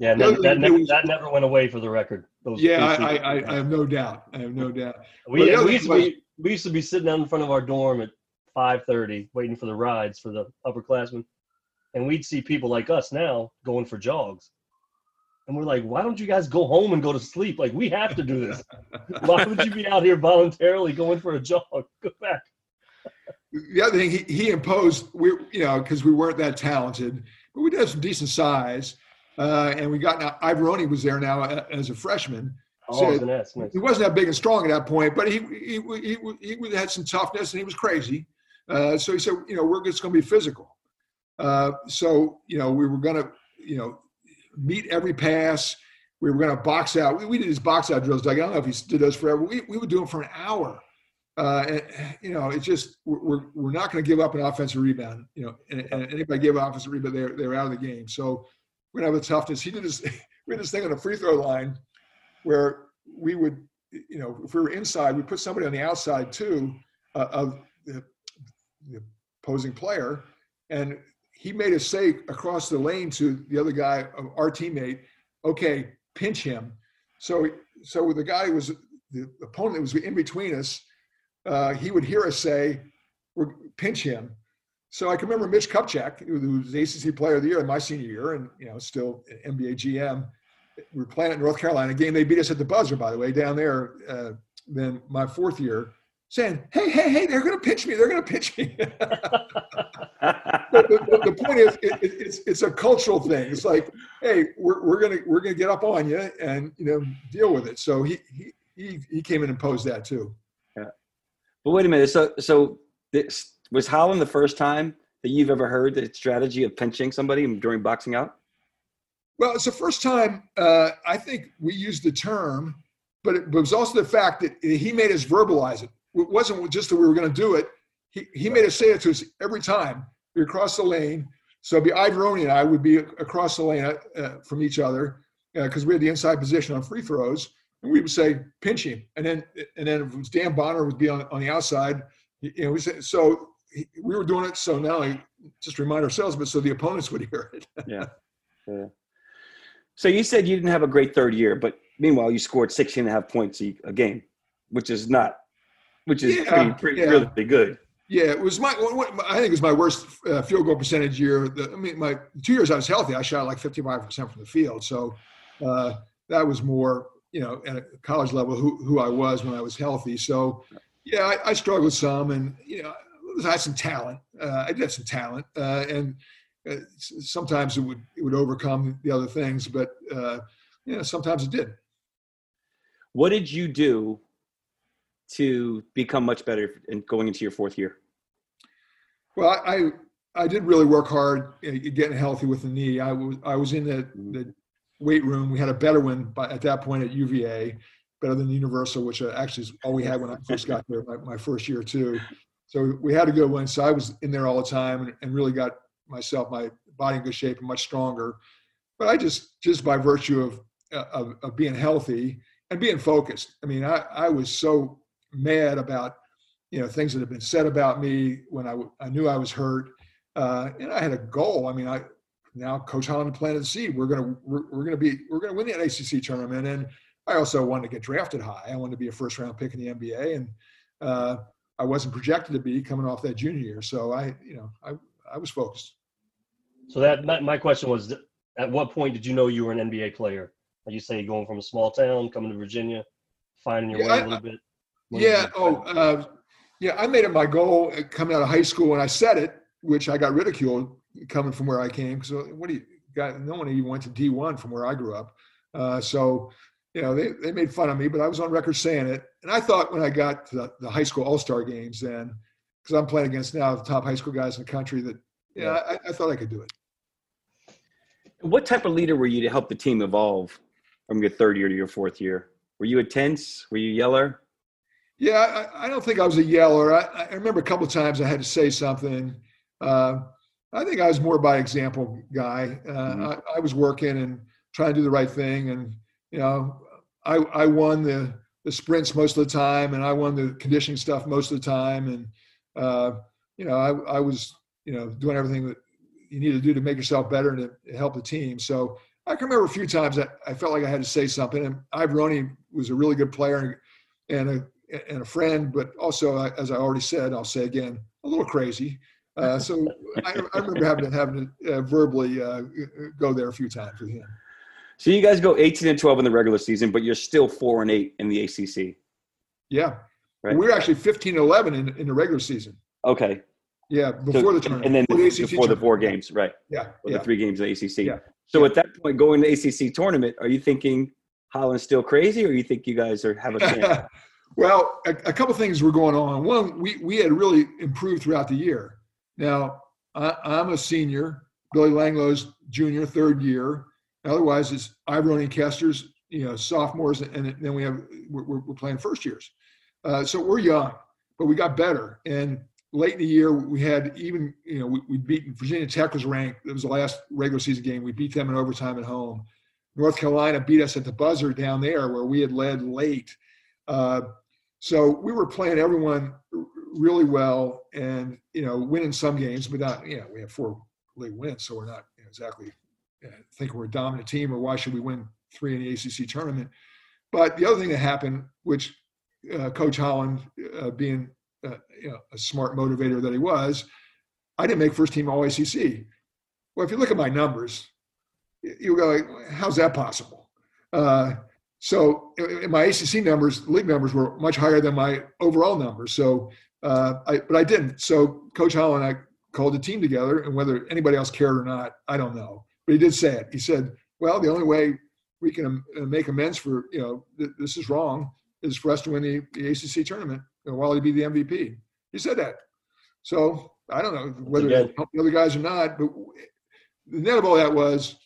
Speaker 4: Yeah, that, that, never, that never went away for the record.
Speaker 3: Those yeah, I, I, I, have no doubt. I have no doubt.
Speaker 4: We, we, used be, we, used to be sitting down in front of our dorm at 5.30 waiting for the rides for the upperclassmen. And we'd see people like us now going for jogs. And we're like, why don't you guys go home and go to sleep? Like, we have to do this. why would you be out here voluntarily going for a jog? Go back.
Speaker 3: the other thing he, he imposed, we you know, because we weren't that talented, but we did have some decent size uh, and we got now Iavaroni was there now as a freshman.
Speaker 4: Oh, so nice.
Speaker 3: He wasn't that big and strong at that point, but he he he, he, he had some toughness and he was crazy. Uh, so he said, you know, we're just going to be physical. Uh, so you know, we were going to you know meet every pass. We were going to box out. We, we did these box out drills. Like, I don't know if he did those forever. We we would do them for an hour. Uh, and, you know, it's just we're we're not going to give up an offensive rebound. You know, and, and anybody give an offensive rebound, they're they're out of the game. So we're gonna have a toughness. He did his we had this thing on the free throw line where we would, you know, if we were inside, we put somebody on the outside too uh, of the, the opposing player, and he made us say across the lane to the other guy, our teammate, "Okay, pinch him." So, so the guy was the opponent was in between us. Uh, he would hear us say, "We're pinch him." So I can remember Mitch Kupchak, who was the ACC Player of the Year in my senior year, and you know still an NBA GM. We were playing at North Carolina, game they beat us at the buzzer, by the way, down there. Uh, then my fourth year, saying, "Hey, hey, hey, they're going to pitch me. They're going to pitch me." the, the, point is, it, it, it's it's a cultural thing. It's like, hey, we're, we're gonna we're gonna get up on you and you know deal with it. So he he he, he came and posed that too.
Speaker 2: Yeah, but wait a minute. So so this, was Holland the first time that you've ever heard the strategy of pinching somebody during boxing out?
Speaker 3: Well, it's the first time uh, I think we used the term, but it, but it was also the fact that he made us verbalize it. It wasn't just that we were going to do it. He, he made us say it to us every time we across the lane. So it'd be Iavaroni and I would be across the lane uh, from each other because uh, we had the inside position on free throws, and we would say pinch him, and then and then if it was Dan Bonner would be on, on the outside. You know, we said, so we were doing it so now I just remind ourselves, but so the opponents would hear it.
Speaker 2: yeah. yeah. So you said you didn't have a great third year, but meanwhile you scored 16 and a half points a game, which is not, which is yeah, pretty, pretty yeah. really good.
Speaker 3: Yeah, it was my. I think it was my worst uh, field goal percentage year. The, I mean, my two years I was healthy, I shot like fifty-five percent from the field. So uh, that was more, you know, at a college level, who who I was when I was healthy. So yeah, I, I struggled some, and you know, I had some talent. Uh, I did have some talent, uh, and uh, sometimes it would it would overcome the other things, but uh, you know, sometimes it did.
Speaker 2: What did you do to become much better in going into your fourth year?
Speaker 3: Well, I I did really work hard getting healthy with the knee. I was I was in the, mm-hmm. the weight room. We had a better one by, at that point at UVA, better than Universal, which actually is all we had when I first got there, my, my first year too. So we had a good one. So I was in there all the time and, and really got myself, my body in good shape and much stronger. But I just, just by virtue of, of, of being healthy and being focused. I mean, I, I was so mad about you know things that have been said about me when I, I knew I was hurt, uh, and I had a goal. I mean, I now Coach Holland planted the seed. We're gonna we're, we're gonna be we're gonna win the ACC tournament, and I also wanted to get drafted high. I wanted to be a first round pick in the NBA, and uh, I wasn't projected to be coming off that junior year. So I you know I I was focused.
Speaker 4: So that my question was, at what point did you know you were an NBA player? Like you say, going from a small town, coming to Virginia, finding your yeah, way I, a little bit.
Speaker 3: Yeah. Oh, uh, yeah. I made it my goal uh, coming out of high school when I said it, which I got ridiculed coming from where I came. So what do you got? No one even went to D1 from where I grew up. Uh, so, you know, they, they made fun of me, but I was on record saying it. And I thought when I got to the, the high school all star games, then, because I'm playing against now the top high school guys in the country, that, yeah, I, I thought I could do it.
Speaker 2: What type of leader were you to help the team evolve from your third year to your fourth year? Were you a tense? Were you yeller?
Speaker 3: Yeah, I, I, don't think I was a yeller. I, I, remember a couple of times I had to say something. Uh, I think I was more by example guy. Uh, mm-hmm. I, I, was working and trying to do the right thing, and you know, I, I won the the sprints most of the time, and I won the conditioning stuff most of the time, and uh, you know, I, I was you know doing everything that you need to do to make yourself better and to help the team. So I can remember a few times that I felt like I had to say something. And Iavaroni was a really good player and a and a friend, but also, as I already said, I'll say again, a little crazy. Uh, so I, I, remember having to having to uh, verbally uh, go there a few times with him.
Speaker 2: So you guys go 18 and 12 in the regular season, but you're still four and eight in the ACC.
Speaker 3: Yeah, right. we are actually 15 and 11 in, in the regular season.
Speaker 2: Okay.
Speaker 3: Yeah, before so, the tournament,
Speaker 2: and then before, the, before the four games, right?
Speaker 3: Yeah, yeah.
Speaker 2: the three games of the ACC. Yeah. So yeah. at that point, going to the ACC tournament, are you thinking Holland's still crazy, or you think you guys are have a chance?
Speaker 3: Well, a, a couple things were going on. One, we, we had really improved throughout the year. Now, I, am a senior. Billy Langloh's junior, third year. Otherwise, it's Iavaroni and Kester's, you know, sophomores, and then we have we're, we're playing first years. Uh, so we're young, but we got better. And late in the year, we had even you know we, we beat Virginia Tech was ranked. It was the last regular season game. We beat them in overtime at home. North Carolina beat us at the buzzer down there where we had led late. Uh, so we were playing everyone really well and, you know, winning some games, but not, you know, we have four league wins, so we're not you know, exactly uh, thinking we're a dominant team or why should we win three in the ACC tournament. But the other thing that happened, which uh, Coach Holland, uh, being uh, you know, a smart motivator that he was, I didn't make first team All ACC. Well, if you look at my numbers, you go, like, how's that possible? Uh, so my ACC numbers, league numbers, were much higher than my overall numbers. So, uh, I, but I didn't. So Coach Holland and I called the team together, and whether anybody else cared or not, I don't know. But he did say it. He said, "Well, the only way we can uh, make amends for you know th- this is wrong is for us to win the, the ACC tournament and Wally be the MVP." He said that. So I don't know whether it helped the other guys or not, but the net of all that was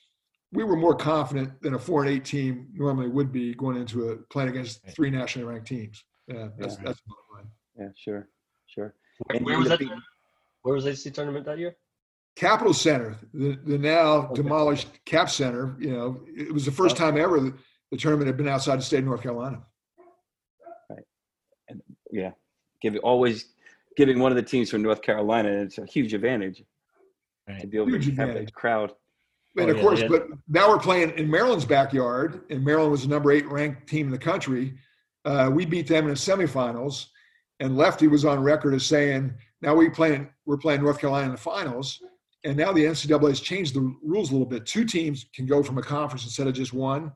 Speaker 3: we were more confident than a four and eight team normally would be going into a playing against three nationally ranked teams. Yeah, that's yeah. that's
Speaker 2: bottom line. Yeah, sure, sure.
Speaker 4: Where, where was that? Where was the ACC tournament that year?
Speaker 3: Capital Center, the, the now okay. demolished Cap Center. You know, it was the first time ever the, the tournament had been outside the state of North Carolina.
Speaker 2: Right, and yeah, give always giving one of the teams from North Carolina, it's a huge advantage right. to be able huge to have advantage. that crowd.
Speaker 3: And oh, of yeah, course, yeah. but now we're playing in Maryland's backyard, and Maryland was the number eight ranked team in the country. Uh, we beat them in the semifinals, and Lefty was on record as saying, "Now we playing, we're playing North Carolina in the finals." And now the NCAA has changed the rules a little bit. Two teams can go from a conference instead of just one.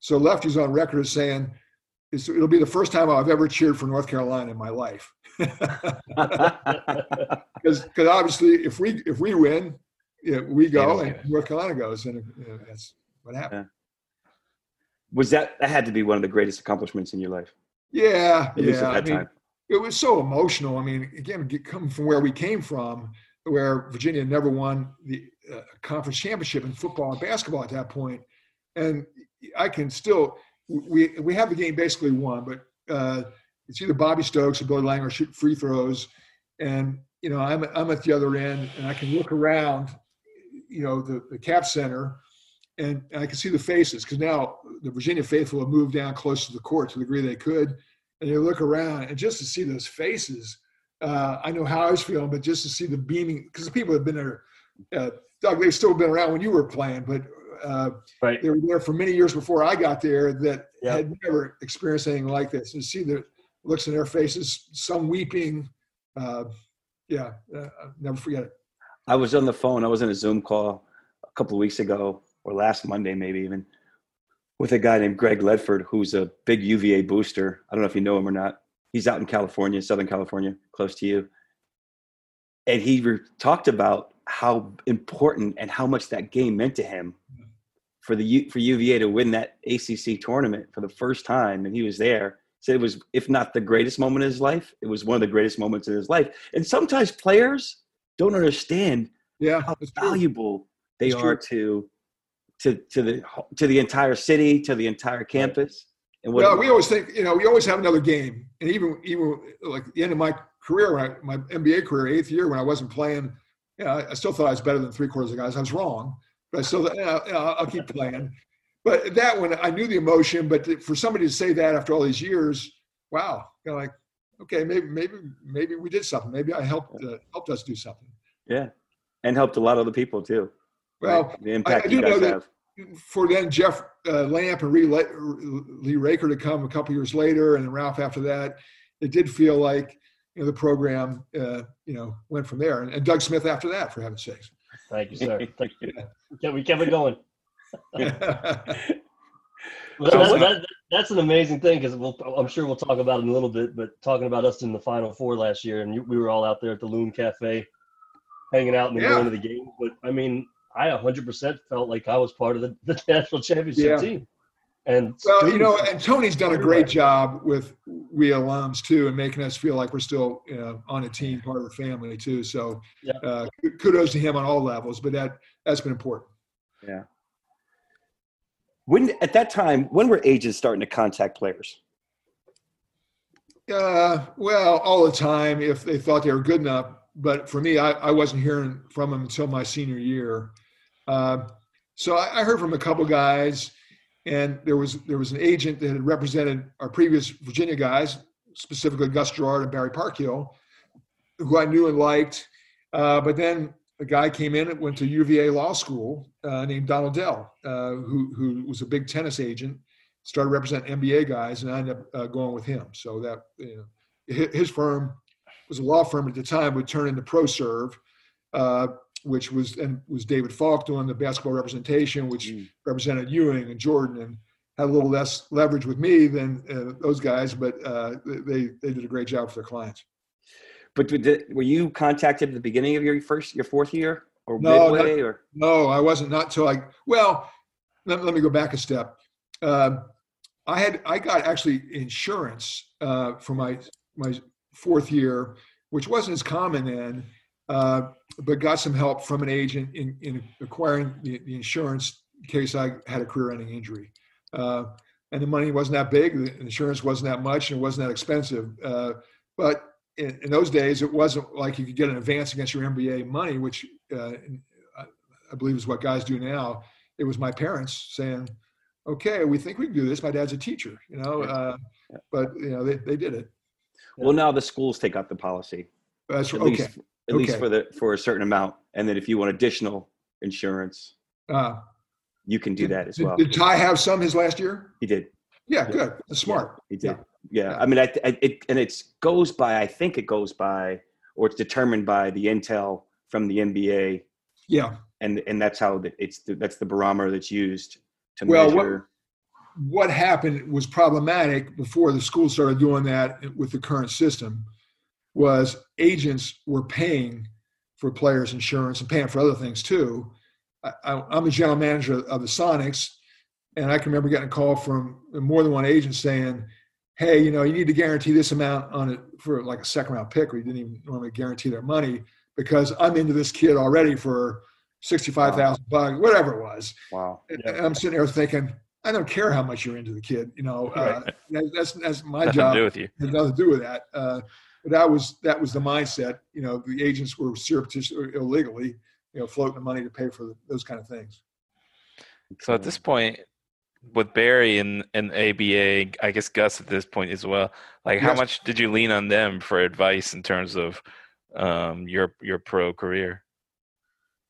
Speaker 3: So Lefty's on record as saying, it'll be the first time I've ever cheered for North Carolina in my life. Because obviously, if we if we win, yeah, we go and North Carolina goes, and you know, that's what happened. Yeah.
Speaker 2: Was that that had to be one of the greatest accomplishments in your life?
Speaker 3: Yeah, At yeah. I mean, it was so emotional. I mean, again, coming from where we came from, where Virginia never won the uh, conference championship in football and basketball at that point, and I can still we we have the game basically won, but uh, it's either Bobby Stokes or Billy Langloh shoot free throws, and you know I'm I'm at the other end, and I can look around, you know, the the cap center, and, and I can see the faces because now the Virginia faithful have moved down close to the court to the degree they could, and you look around, and just to see those faces, uh, I know how I was feeling, but just to see the beaming because the people have been there. Uh, Doug, they've still been around when you were playing, but uh, right. they were there for many years before I got there that yep. had never experienced anything like this. And see the looks in their faces, some weeping. Uh, yeah, uh, I'll never forget it.
Speaker 2: I was on the phone. I was in a Zoom call a couple of weeks ago, or last Monday, maybe even, with a guy named Greg Ledford, who's a big UVA booster. I don't know if you know him or not. He's out in California, Southern California, close to you. And he re- talked about how important and how much that game meant to him for the U, for UVA to win that ACC tournament for the first time, and he was there said it was, if not the greatest moment in his life, it was one of the greatest moments in his life. And sometimes players don't understand
Speaker 3: yeah,
Speaker 2: how valuable they are to to to the to the entire city, to the entire campus.
Speaker 3: And what well, we always think, you know, we always have another game. And even even like the end of my career, I, my NBA career, eighth year when I wasn't playing, you know, I still thought I was better than three quarters of the guys. I was wrong, but I still, you know, I'll keep playing but that one, I knew the emotion. But for somebody to say that after all these years, wow, you know, like, okay, maybe, maybe, maybe we did something. Maybe I helped uh, helped us do something.
Speaker 2: Yeah, and helped a lot of other people too.
Speaker 3: Well, right? the impact I, I know that have. For then Jeff uh, Lamp and Lee Raker to come a couple years later, and then Ralph after that, it did feel like you know the program uh, you know went from there, and, and Doug Smith after that, for heaven's sakes.
Speaker 4: Thank you, sir. Thank you. we kept it going. well, that's, that, that's an amazing thing because we'll, I'm sure we'll talk about it in a little bit. But talking about us in the Final Four last year, and you, we were all out there at the Loon Cafe, hanging out and yeah. going to the game. But I mean, I 100% felt like I was part of the, the national championship yeah. team. And
Speaker 3: well, you know, and Tony's done a great job with we alums too, and making us feel like we're still you know, on a team, part of the family too. So, yeah. uh, kudos to him on all levels. But that that's been important.
Speaker 2: Yeah. When at that time, when were agents starting to contact players?
Speaker 3: Uh, well, all the time if they thought they were good enough. But for me, I, I wasn't hearing from them until my senior year. Uh, So I, I heard from a couple guys, and there was there was an agent that had represented our previous Virginia guys, specifically Gus Gerard and Barry Parkhill, who I knew and liked. Uh, but then a guy came in and went to UVA Law School uh, named Donald Dell, uh, who who was a big tennis agent, started representing NBA guys, and I ended up uh, going with him. So that you know, his firm was a law firm at the time, would turn into ProServe, uh, which was and was David Falk doing the basketball representation, which mm. represented Ewing and Jordan, and had a little less leverage with me than uh, those guys, but uh, they they did a great job for their clients.
Speaker 2: But were you contacted at the beginning of your first, your fourth year, or no, midway,
Speaker 3: not,
Speaker 2: or
Speaker 3: no? I wasn't. Not till I. Well, let, let me go back a step. Uh, I had I got actually insurance uh, for my my fourth year, which wasn't as common then, uh, but got some help from an agent in, in acquiring the, the insurance in case I had a career-ending injury. Uh, and the money wasn't that big, the insurance wasn't that much, and it wasn't that expensive. Uh, but in, in, those days, it wasn't like you could get an advance against your NBA money, which uh, I believe is what guys do now. It was my parents saying, "Okay, we think we can do this." My dad's a teacher, you know, uh, but you know they, they did it.
Speaker 2: Well, now the schools take out the policy.
Speaker 3: That's
Speaker 2: at
Speaker 3: okay.
Speaker 2: Least, at
Speaker 3: okay.
Speaker 2: least for the for a certain amount, and then if you want additional insurance, uh, you can do
Speaker 3: did,
Speaker 2: that as well.
Speaker 3: Did Ty have some his last year?
Speaker 2: He did.
Speaker 3: Yeah, good. That's smart.
Speaker 2: Yeah, he did. Yeah. yeah. I mean, I, I, it and it goes by. I think it goes by, or it's determined by the intel from the NBA.
Speaker 3: Yeah.
Speaker 2: And and that's how the, it's the, that's the barometer that's used to
Speaker 3: well,
Speaker 2: measure
Speaker 3: what happened was problematic before the school started doing that with the current system was agents were paying for players insurance and paying for other things too I, am a general manager of the sonics and i can remember getting a call from more than one agent saying hey you know you need to guarantee this amount on it for like a second round pick or you didn't even normally guarantee their money because i'm into this kid already for 65000 wow. bucks whatever it was
Speaker 2: wow
Speaker 3: and i'm sitting there thinking I don't care how much you're into the kid. You know, uh, that's that's my
Speaker 1: nothing
Speaker 3: job.
Speaker 1: To do with you.
Speaker 3: Has nothing to do with that. Uh, that was that was the mindset. You know, the agents were surreptitiously, illegally, you know, floating the money to pay for those kind of things.
Speaker 1: So at this point, with Barry and and ABA, I guess Gus at this point as well. Like, yes. how much did you lean on them for advice in terms of um, your your pro career?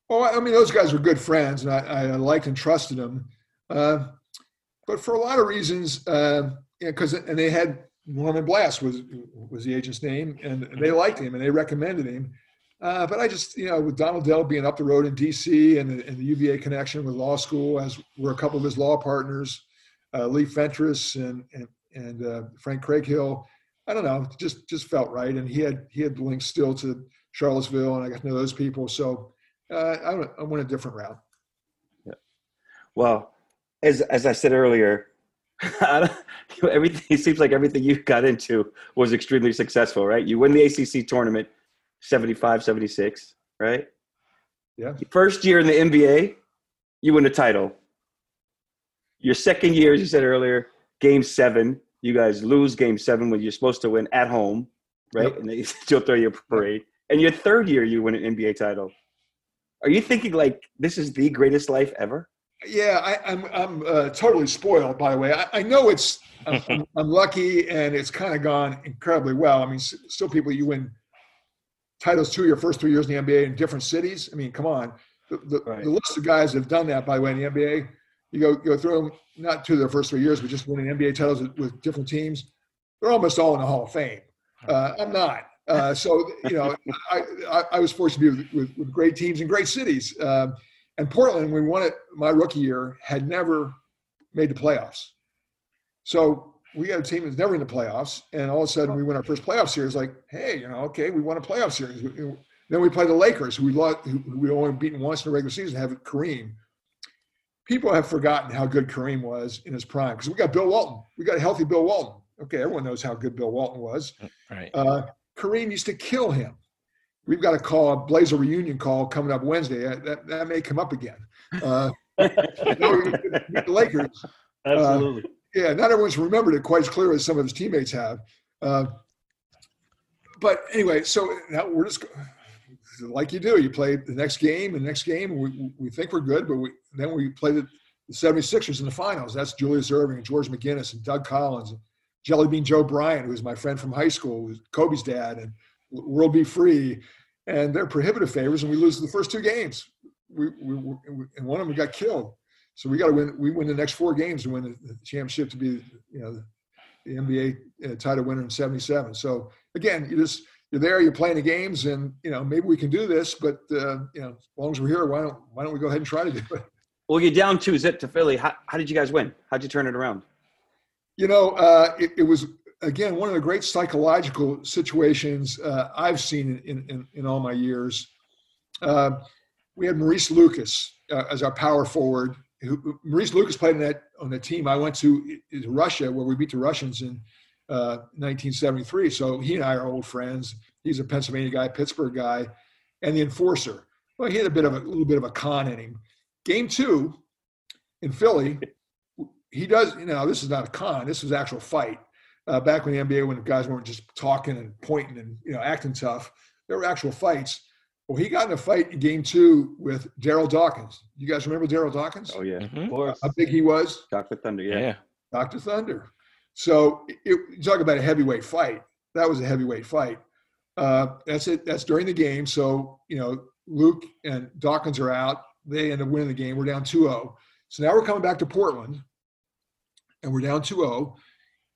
Speaker 3: Well, I mean, those guys were good friends, and I, I liked and trusted them. Uh, but for a lot of reasons, uh, because and they had Norman Blast was was the agent's name, and they mm-hmm. liked him and they recommended him. Uh, but I just, you know, with Donald Dell being up the road in D.C. and the, and the UVA connection with law school, as were a couple of his law partners, uh, Lee Fentress and and, and uh, Frank Craighill. I don't know, just just felt right, and he had he had links still to Charlottesville, and I got to know those people. So uh, I, I went a different route.
Speaker 2: Yeah. Well, as as I said earlier, everything it seems like everything you got into was extremely successful, right? You win the ACC tournament 75 76, right?
Speaker 3: Yeah.
Speaker 2: First year in the NBA, you win a title. Your second year, as you said earlier, game seven, you guys lose game seven when you're supposed to win at home, right? Yep. And they still throw you a parade. And your third year, you win an NBA title. Are you thinking like this is the greatest life ever?
Speaker 3: Yeah, I, am I'm, I'm uh, totally spoiled. By the way, I, I know it's I'm, I'm, lucky and it's kind of gone incredibly well. I mean, still people you win titles two your first three years in the NBA in different cities. I mean, come on, the, the, right. the list of guys that have done that. By the way, in the NBA, you go go through them not to their first three years, but just winning NBA titles with, with different teams. They're almost all in the Hall of Fame. Uh, I'm not. Uh, so you know, I, I, I, was fortunate to be with, with, with, great teams in great cities. Uh, and Portland, we won it my rookie year, had never made the playoffs. So we had a team that's never in the playoffs, and all of a sudden we win our first playoff series. Like, hey, you know, okay, we won a playoff series. Then we play the Lakers, who we lost, who we only beaten once in the regular season, have Kareem. People have forgotten how good Kareem was in his prime because we got Bill Walton. We got a healthy Bill Walton. Okay, everyone knows how good Bill Walton was.
Speaker 1: Right.
Speaker 3: Uh, Kareem used to kill him we've got a call, a Blazer reunion call coming up Wednesday. That, that may come up again. Uh, the Lakers.
Speaker 4: Uh, Absolutely. Uh,
Speaker 3: yeah, not everyone's remembered it quite as clear as some of his teammates have. Uh, but anyway, so now we're just like you do, you play the next game, and the next game, we, we think we're good, but we, then we play the, the 76ers in the finals. That's Julius Erving and George McGinnis and Doug Collins and Jelly Bean Joe Bryant, who's my friend from high school, who's Kobe's dad, and World B. Free. And they're prohibitive favors, and we lose the first two games. We, we, we and one of them got killed. So we got to win. We win the next four games to win the, championship to be, you know, the NBA uh, title winner in '77. So again, you just you're there, you're playing the games, and you know maybe we can do this. But uh, you know, as long as we're here, why don't why don't we go ahead and try to do it?
Speaker 2: Well, you're down two zip to Philly. How, how did you guys win? How'd you turn it around?
Speaker 3: You know, uh, it, it, was again one of the great psychological situations uh, I've seen in, in, in all my years. Uh, we had Maurice Lucas uh, as our power forward. Who, Maurice Lucas played that on the team I went to Russia, where we beat the Russians in 1973. Uh, so he and I are old friends. He's a Pennsylvania guy, Pittsburgh guy, and the enforcer. Well, he had a bit of a, a little bit of a con in him. Game two in Philly, he does. You know, this is not a con. This was actual fight. Uh, back when the NBA, when the guys weren't just talking and pointing and you know acting tough, there were actual fights. Well, he got in a fight in game two with Darryl Dawkins. You guys remember Darryl Dawkins?
Speaker 2: Oh yeah,
Speaker 1: mm-hmm.
Speaker 2: of course.
Speaker 3: How big he was?
Speaker 2: Dr. Thunder, yeah. yeah.
Speaker 3: Dr. Thunder. So it, you talk about a heavyweight fight. That was a heavyweight fight. Uh, that's it. That's during the game. So you know, Luke and Dawkins are out. They end up winning the game. We're down 2-0. So now we're coming back to Portland, and we're down 2-0,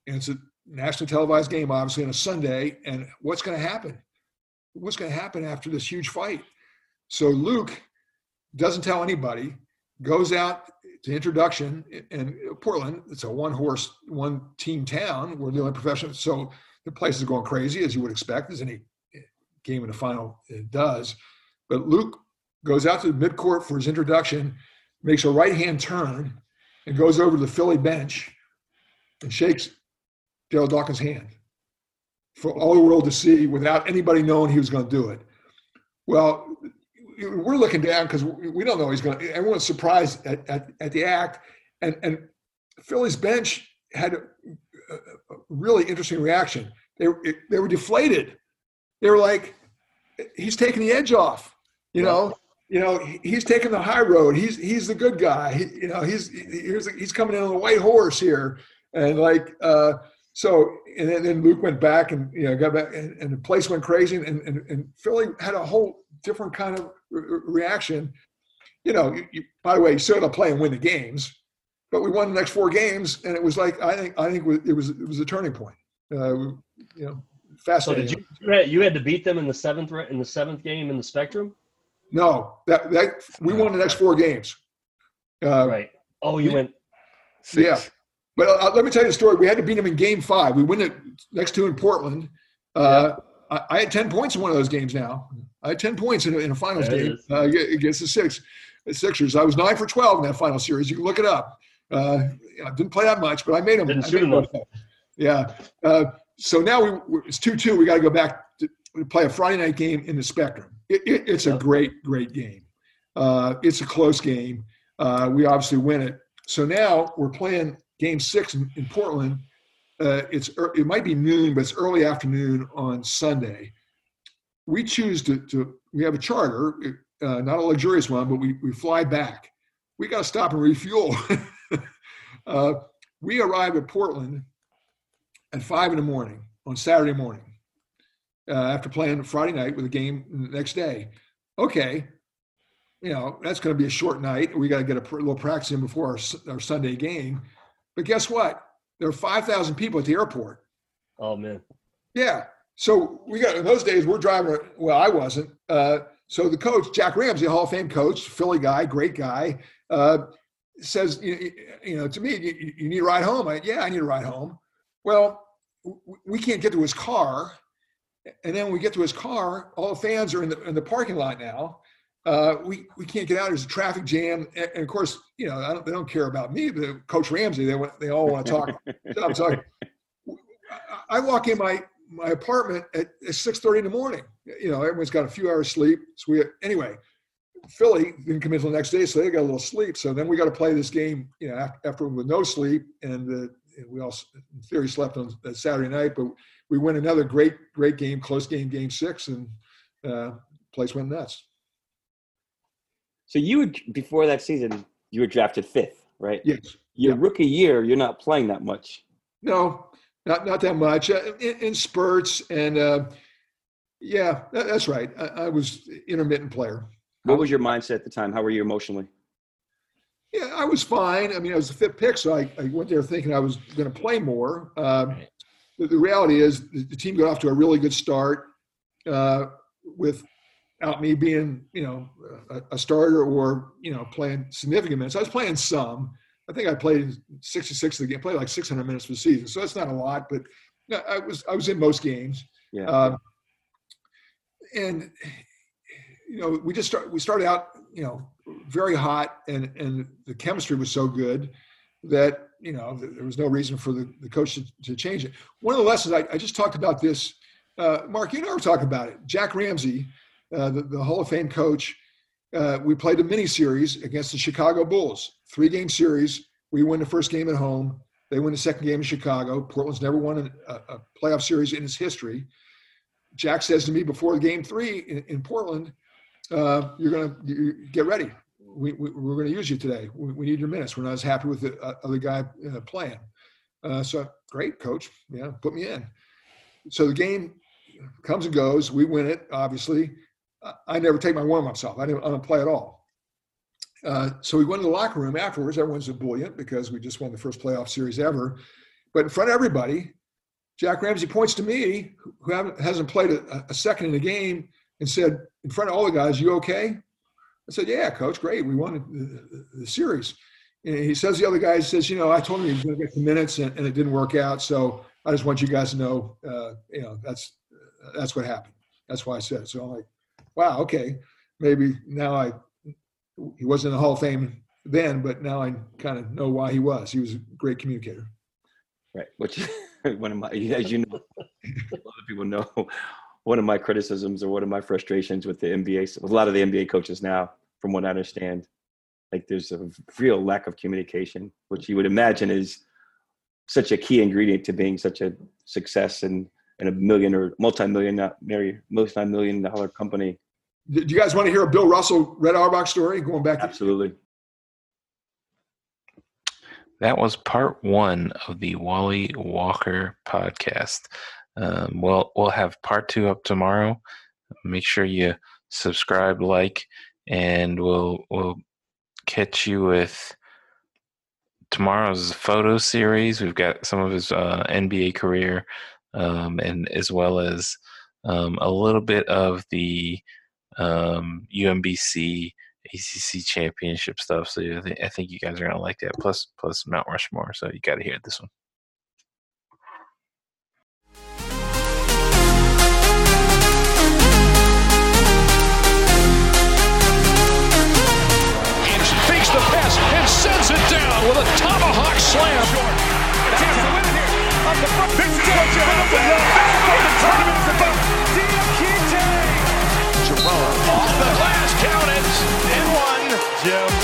Speaker 3: and it's a national televised game, obviously on a Sunday. And what's going to happen? What's going to happen after this huge fight? So Luke doesn't tell anybody, goes out to introduction in Portland. It's a one horse, one team town. We're the only professional. So the place is going crazy, as you would expect, as any game in the final does. But Luke goes out to the midcourt for his introduction, makes a right hand turn, and goes over to the Philly bench and shakes Darryl Dawkins' hand for all the world to see without anybody knowing he was going to do it. Well, we're looking down because we don't know he's going to. Everyone's surprised at, at, at, the act, and and Philly's bench had a, a really interesting reaction. They they were deflated. They were like, "He's taking the edge off," you know. You know, he's taking the high road. He's he's the good guy. He, you know, he's he's he's coming in on a white horse here, and like uh, so. And then, Luke went back and you know got back, and, and the place went crazy, and, and and Philly had a whole different kind of re- reaction. You know, you, you, by the way, you still got to play and win the games, but we won the next four games, and it was like I think I think it was it was a turning point. Uh, you know, fascinating.
Speaker 4: So did you you had, to beat them in the seventh in the seventh game in the Spectrum?
Speaker 3: No, that that we won the next four games.
Speaker 4: Uh, right. Oh, you went.
Speaker 3: Six. Yeah, but uh, let me tell you the story. We had to beat them in Game Five. We win it next two in Portland. Uh, yeah. I, I, had ten points in one of those games. Now I had 10 points in a, in a finals there game uh, against the six, the Sixers. I was nine for 12 in that final series. You can look it up. Uh, I didn't play that much, but I made them.
Speaker 4: Didn't shoot enough.
Speaker 3: Yeah. Uh, so now we it's 2 2. We got to go back to play a Friday night game in the Spectrum. It, it, it's a great, great game. Uh, it's a close game. Uh, we obviously win it. So now we're playing game six in, Portland. Uh, it's it might be noon, but it's early afternoon on Sunday we choose to, to we have a charter, uh, not a luxurious one, but we, we fly back. We got to stop and refuel. uh, we arrive at Portland at five in the morning on Saturday morning uh, after playing Friday night with a game the next day. Okay, you know, that's going to be a short night. We got to get a little practice in before our, our Sunday game. But guess what? There are 5,000 people at the airport.
Speaker 4: Oh, man.
Speaker 3: Yeah. So we got in those days we're driving. Well, I wasn't. Uh, so the coach Jack Ramsay, Hall of Fame coach, Philly guy, great guy, uh, says you, you, know to me you, you, need a ride home. I, yeah, I need a ride home. Well, we can't get to his car, and then when we get to his car, all the fans are in the in the parking lot now. Uh, we we can't get out. There's a traffic jam, and, and of course, you know don't, they don't care about me. But Coach Ramsay, they they all want to talk. I'm talking. I walk in my my apartment at, at 6.30 in the morning. You know, everyone's got a few hours sleep. So we, anyway, Philly didn't come in until the next day, so they got a little sleep. So then we got to play this game, you know, after, after with no sleep. And uh, we all, in theory, slept on Saturday night, but we win another great, great game, close game, game six. And uh, place went nuts.
Speaker 2: So you would before that season, you were drafted fifth, right?
Speaker 3: Yes.
Speaker 2: Your yeah. rookie year, you're not playing that much.
Speaker 3: No, not not that much uh, in, in, spurts, and uh, yeah, that, that's right. I, I, was intermittent player.
Speaker 2: What was your mindset at the time? How were you emotionally?
Speaker 3: Yeah, I was fine. I mean, I was a fit pick, so I, I went there thinking I was going to play more. Um, the, the, reality is, the, the, team got off to a really good start uh, without me being, you know, a, a, starter or you know playing significant minutes. I was playing some. I think I played 66 of the game. Played like 600 minutes for the season, so that's not a lot, but I was I was in most games.
Speaker 2: Yeah. Uh,
Speaker 3: and you know, we just start we started out, you know, very hot, and and the chemistry was so good that you know there was no reason for the, the coach to, to change it. One of the lessons I, I just talked about this, uh, Mark, you and I were talking about it. Jack Ramsay, uh, the, the Hall of Fame coach, uh, we played a mini series against the Chicago Bulls, three game series. We win the first game at home. They win the second game in Chicago. Portland's never won a, a playoff series in its history. Jack says to me before game three in, in Portland, uh, you're going to get ready. We, we, are going to use you today. We, we, need your minutes. We're not as happy with the uh, other guy uh, playing. So great, coach. Yeah, put me in. So the game comes and goes. We win it, obviously. I never take my warm ups off. I don't, I don't play at all. Uh, so we went to the locker room afterwards. Everyone's ebullient because we just won the first playoff series ever. But in front of everybody, Jack Ramsay points to me, who hasn't played a, a second in the game, and said, in front of all the guys, "You okay?" I said, "Yeah, coach, great. We won the, the series." And he says the other guy says, "You know, I told him he was going to get the minutes, and, and, it didn't work out. So I just want you guys to know, uh, you know, that's that's what happened. That's why I said." It. So I'm like, "Wow, okay, maybe now I." He wasn't in the Hall of Fame then, but now I kind of know why he was. He was a great communicator.
Speaker 2: Right, which one of my, as you know, a lot of people know, one of my criticisms or one of my frustrations with the NBA, with a lot of the NBA coaches now, from what I understand, like there's a real lack of communication, which you would imagine is such a key ingredient to being such a success and in, in a million or multi-million, multi-million dollar company.
Speaker 3: Do you guys want to hear a Bill Russell Red Auerbach story going back?
Speaker 2: Absolutely.
Speaker 1: That was part one of the Wally Walker podcast. Um, we'll we'll have part two up tomorrow. Make sure you subscribe, like, and we'll we'll catch you with tomorrow's photo series. We've got some of his uh, NBA career, um, and as well as um, a little bit of the UMBC um, ACC championship stuff. So I think, I think you guys are gonna like that. Plus plus Mount Rushmore. So you got to hear this one.
Speaker 5: fakes the pass and sends it down with a tomahawk slam. Chance to win it here. Up the front. Big Georgia has it. The tournament's about. Diakite. Jerome off the glass. Count it. In one. Jim.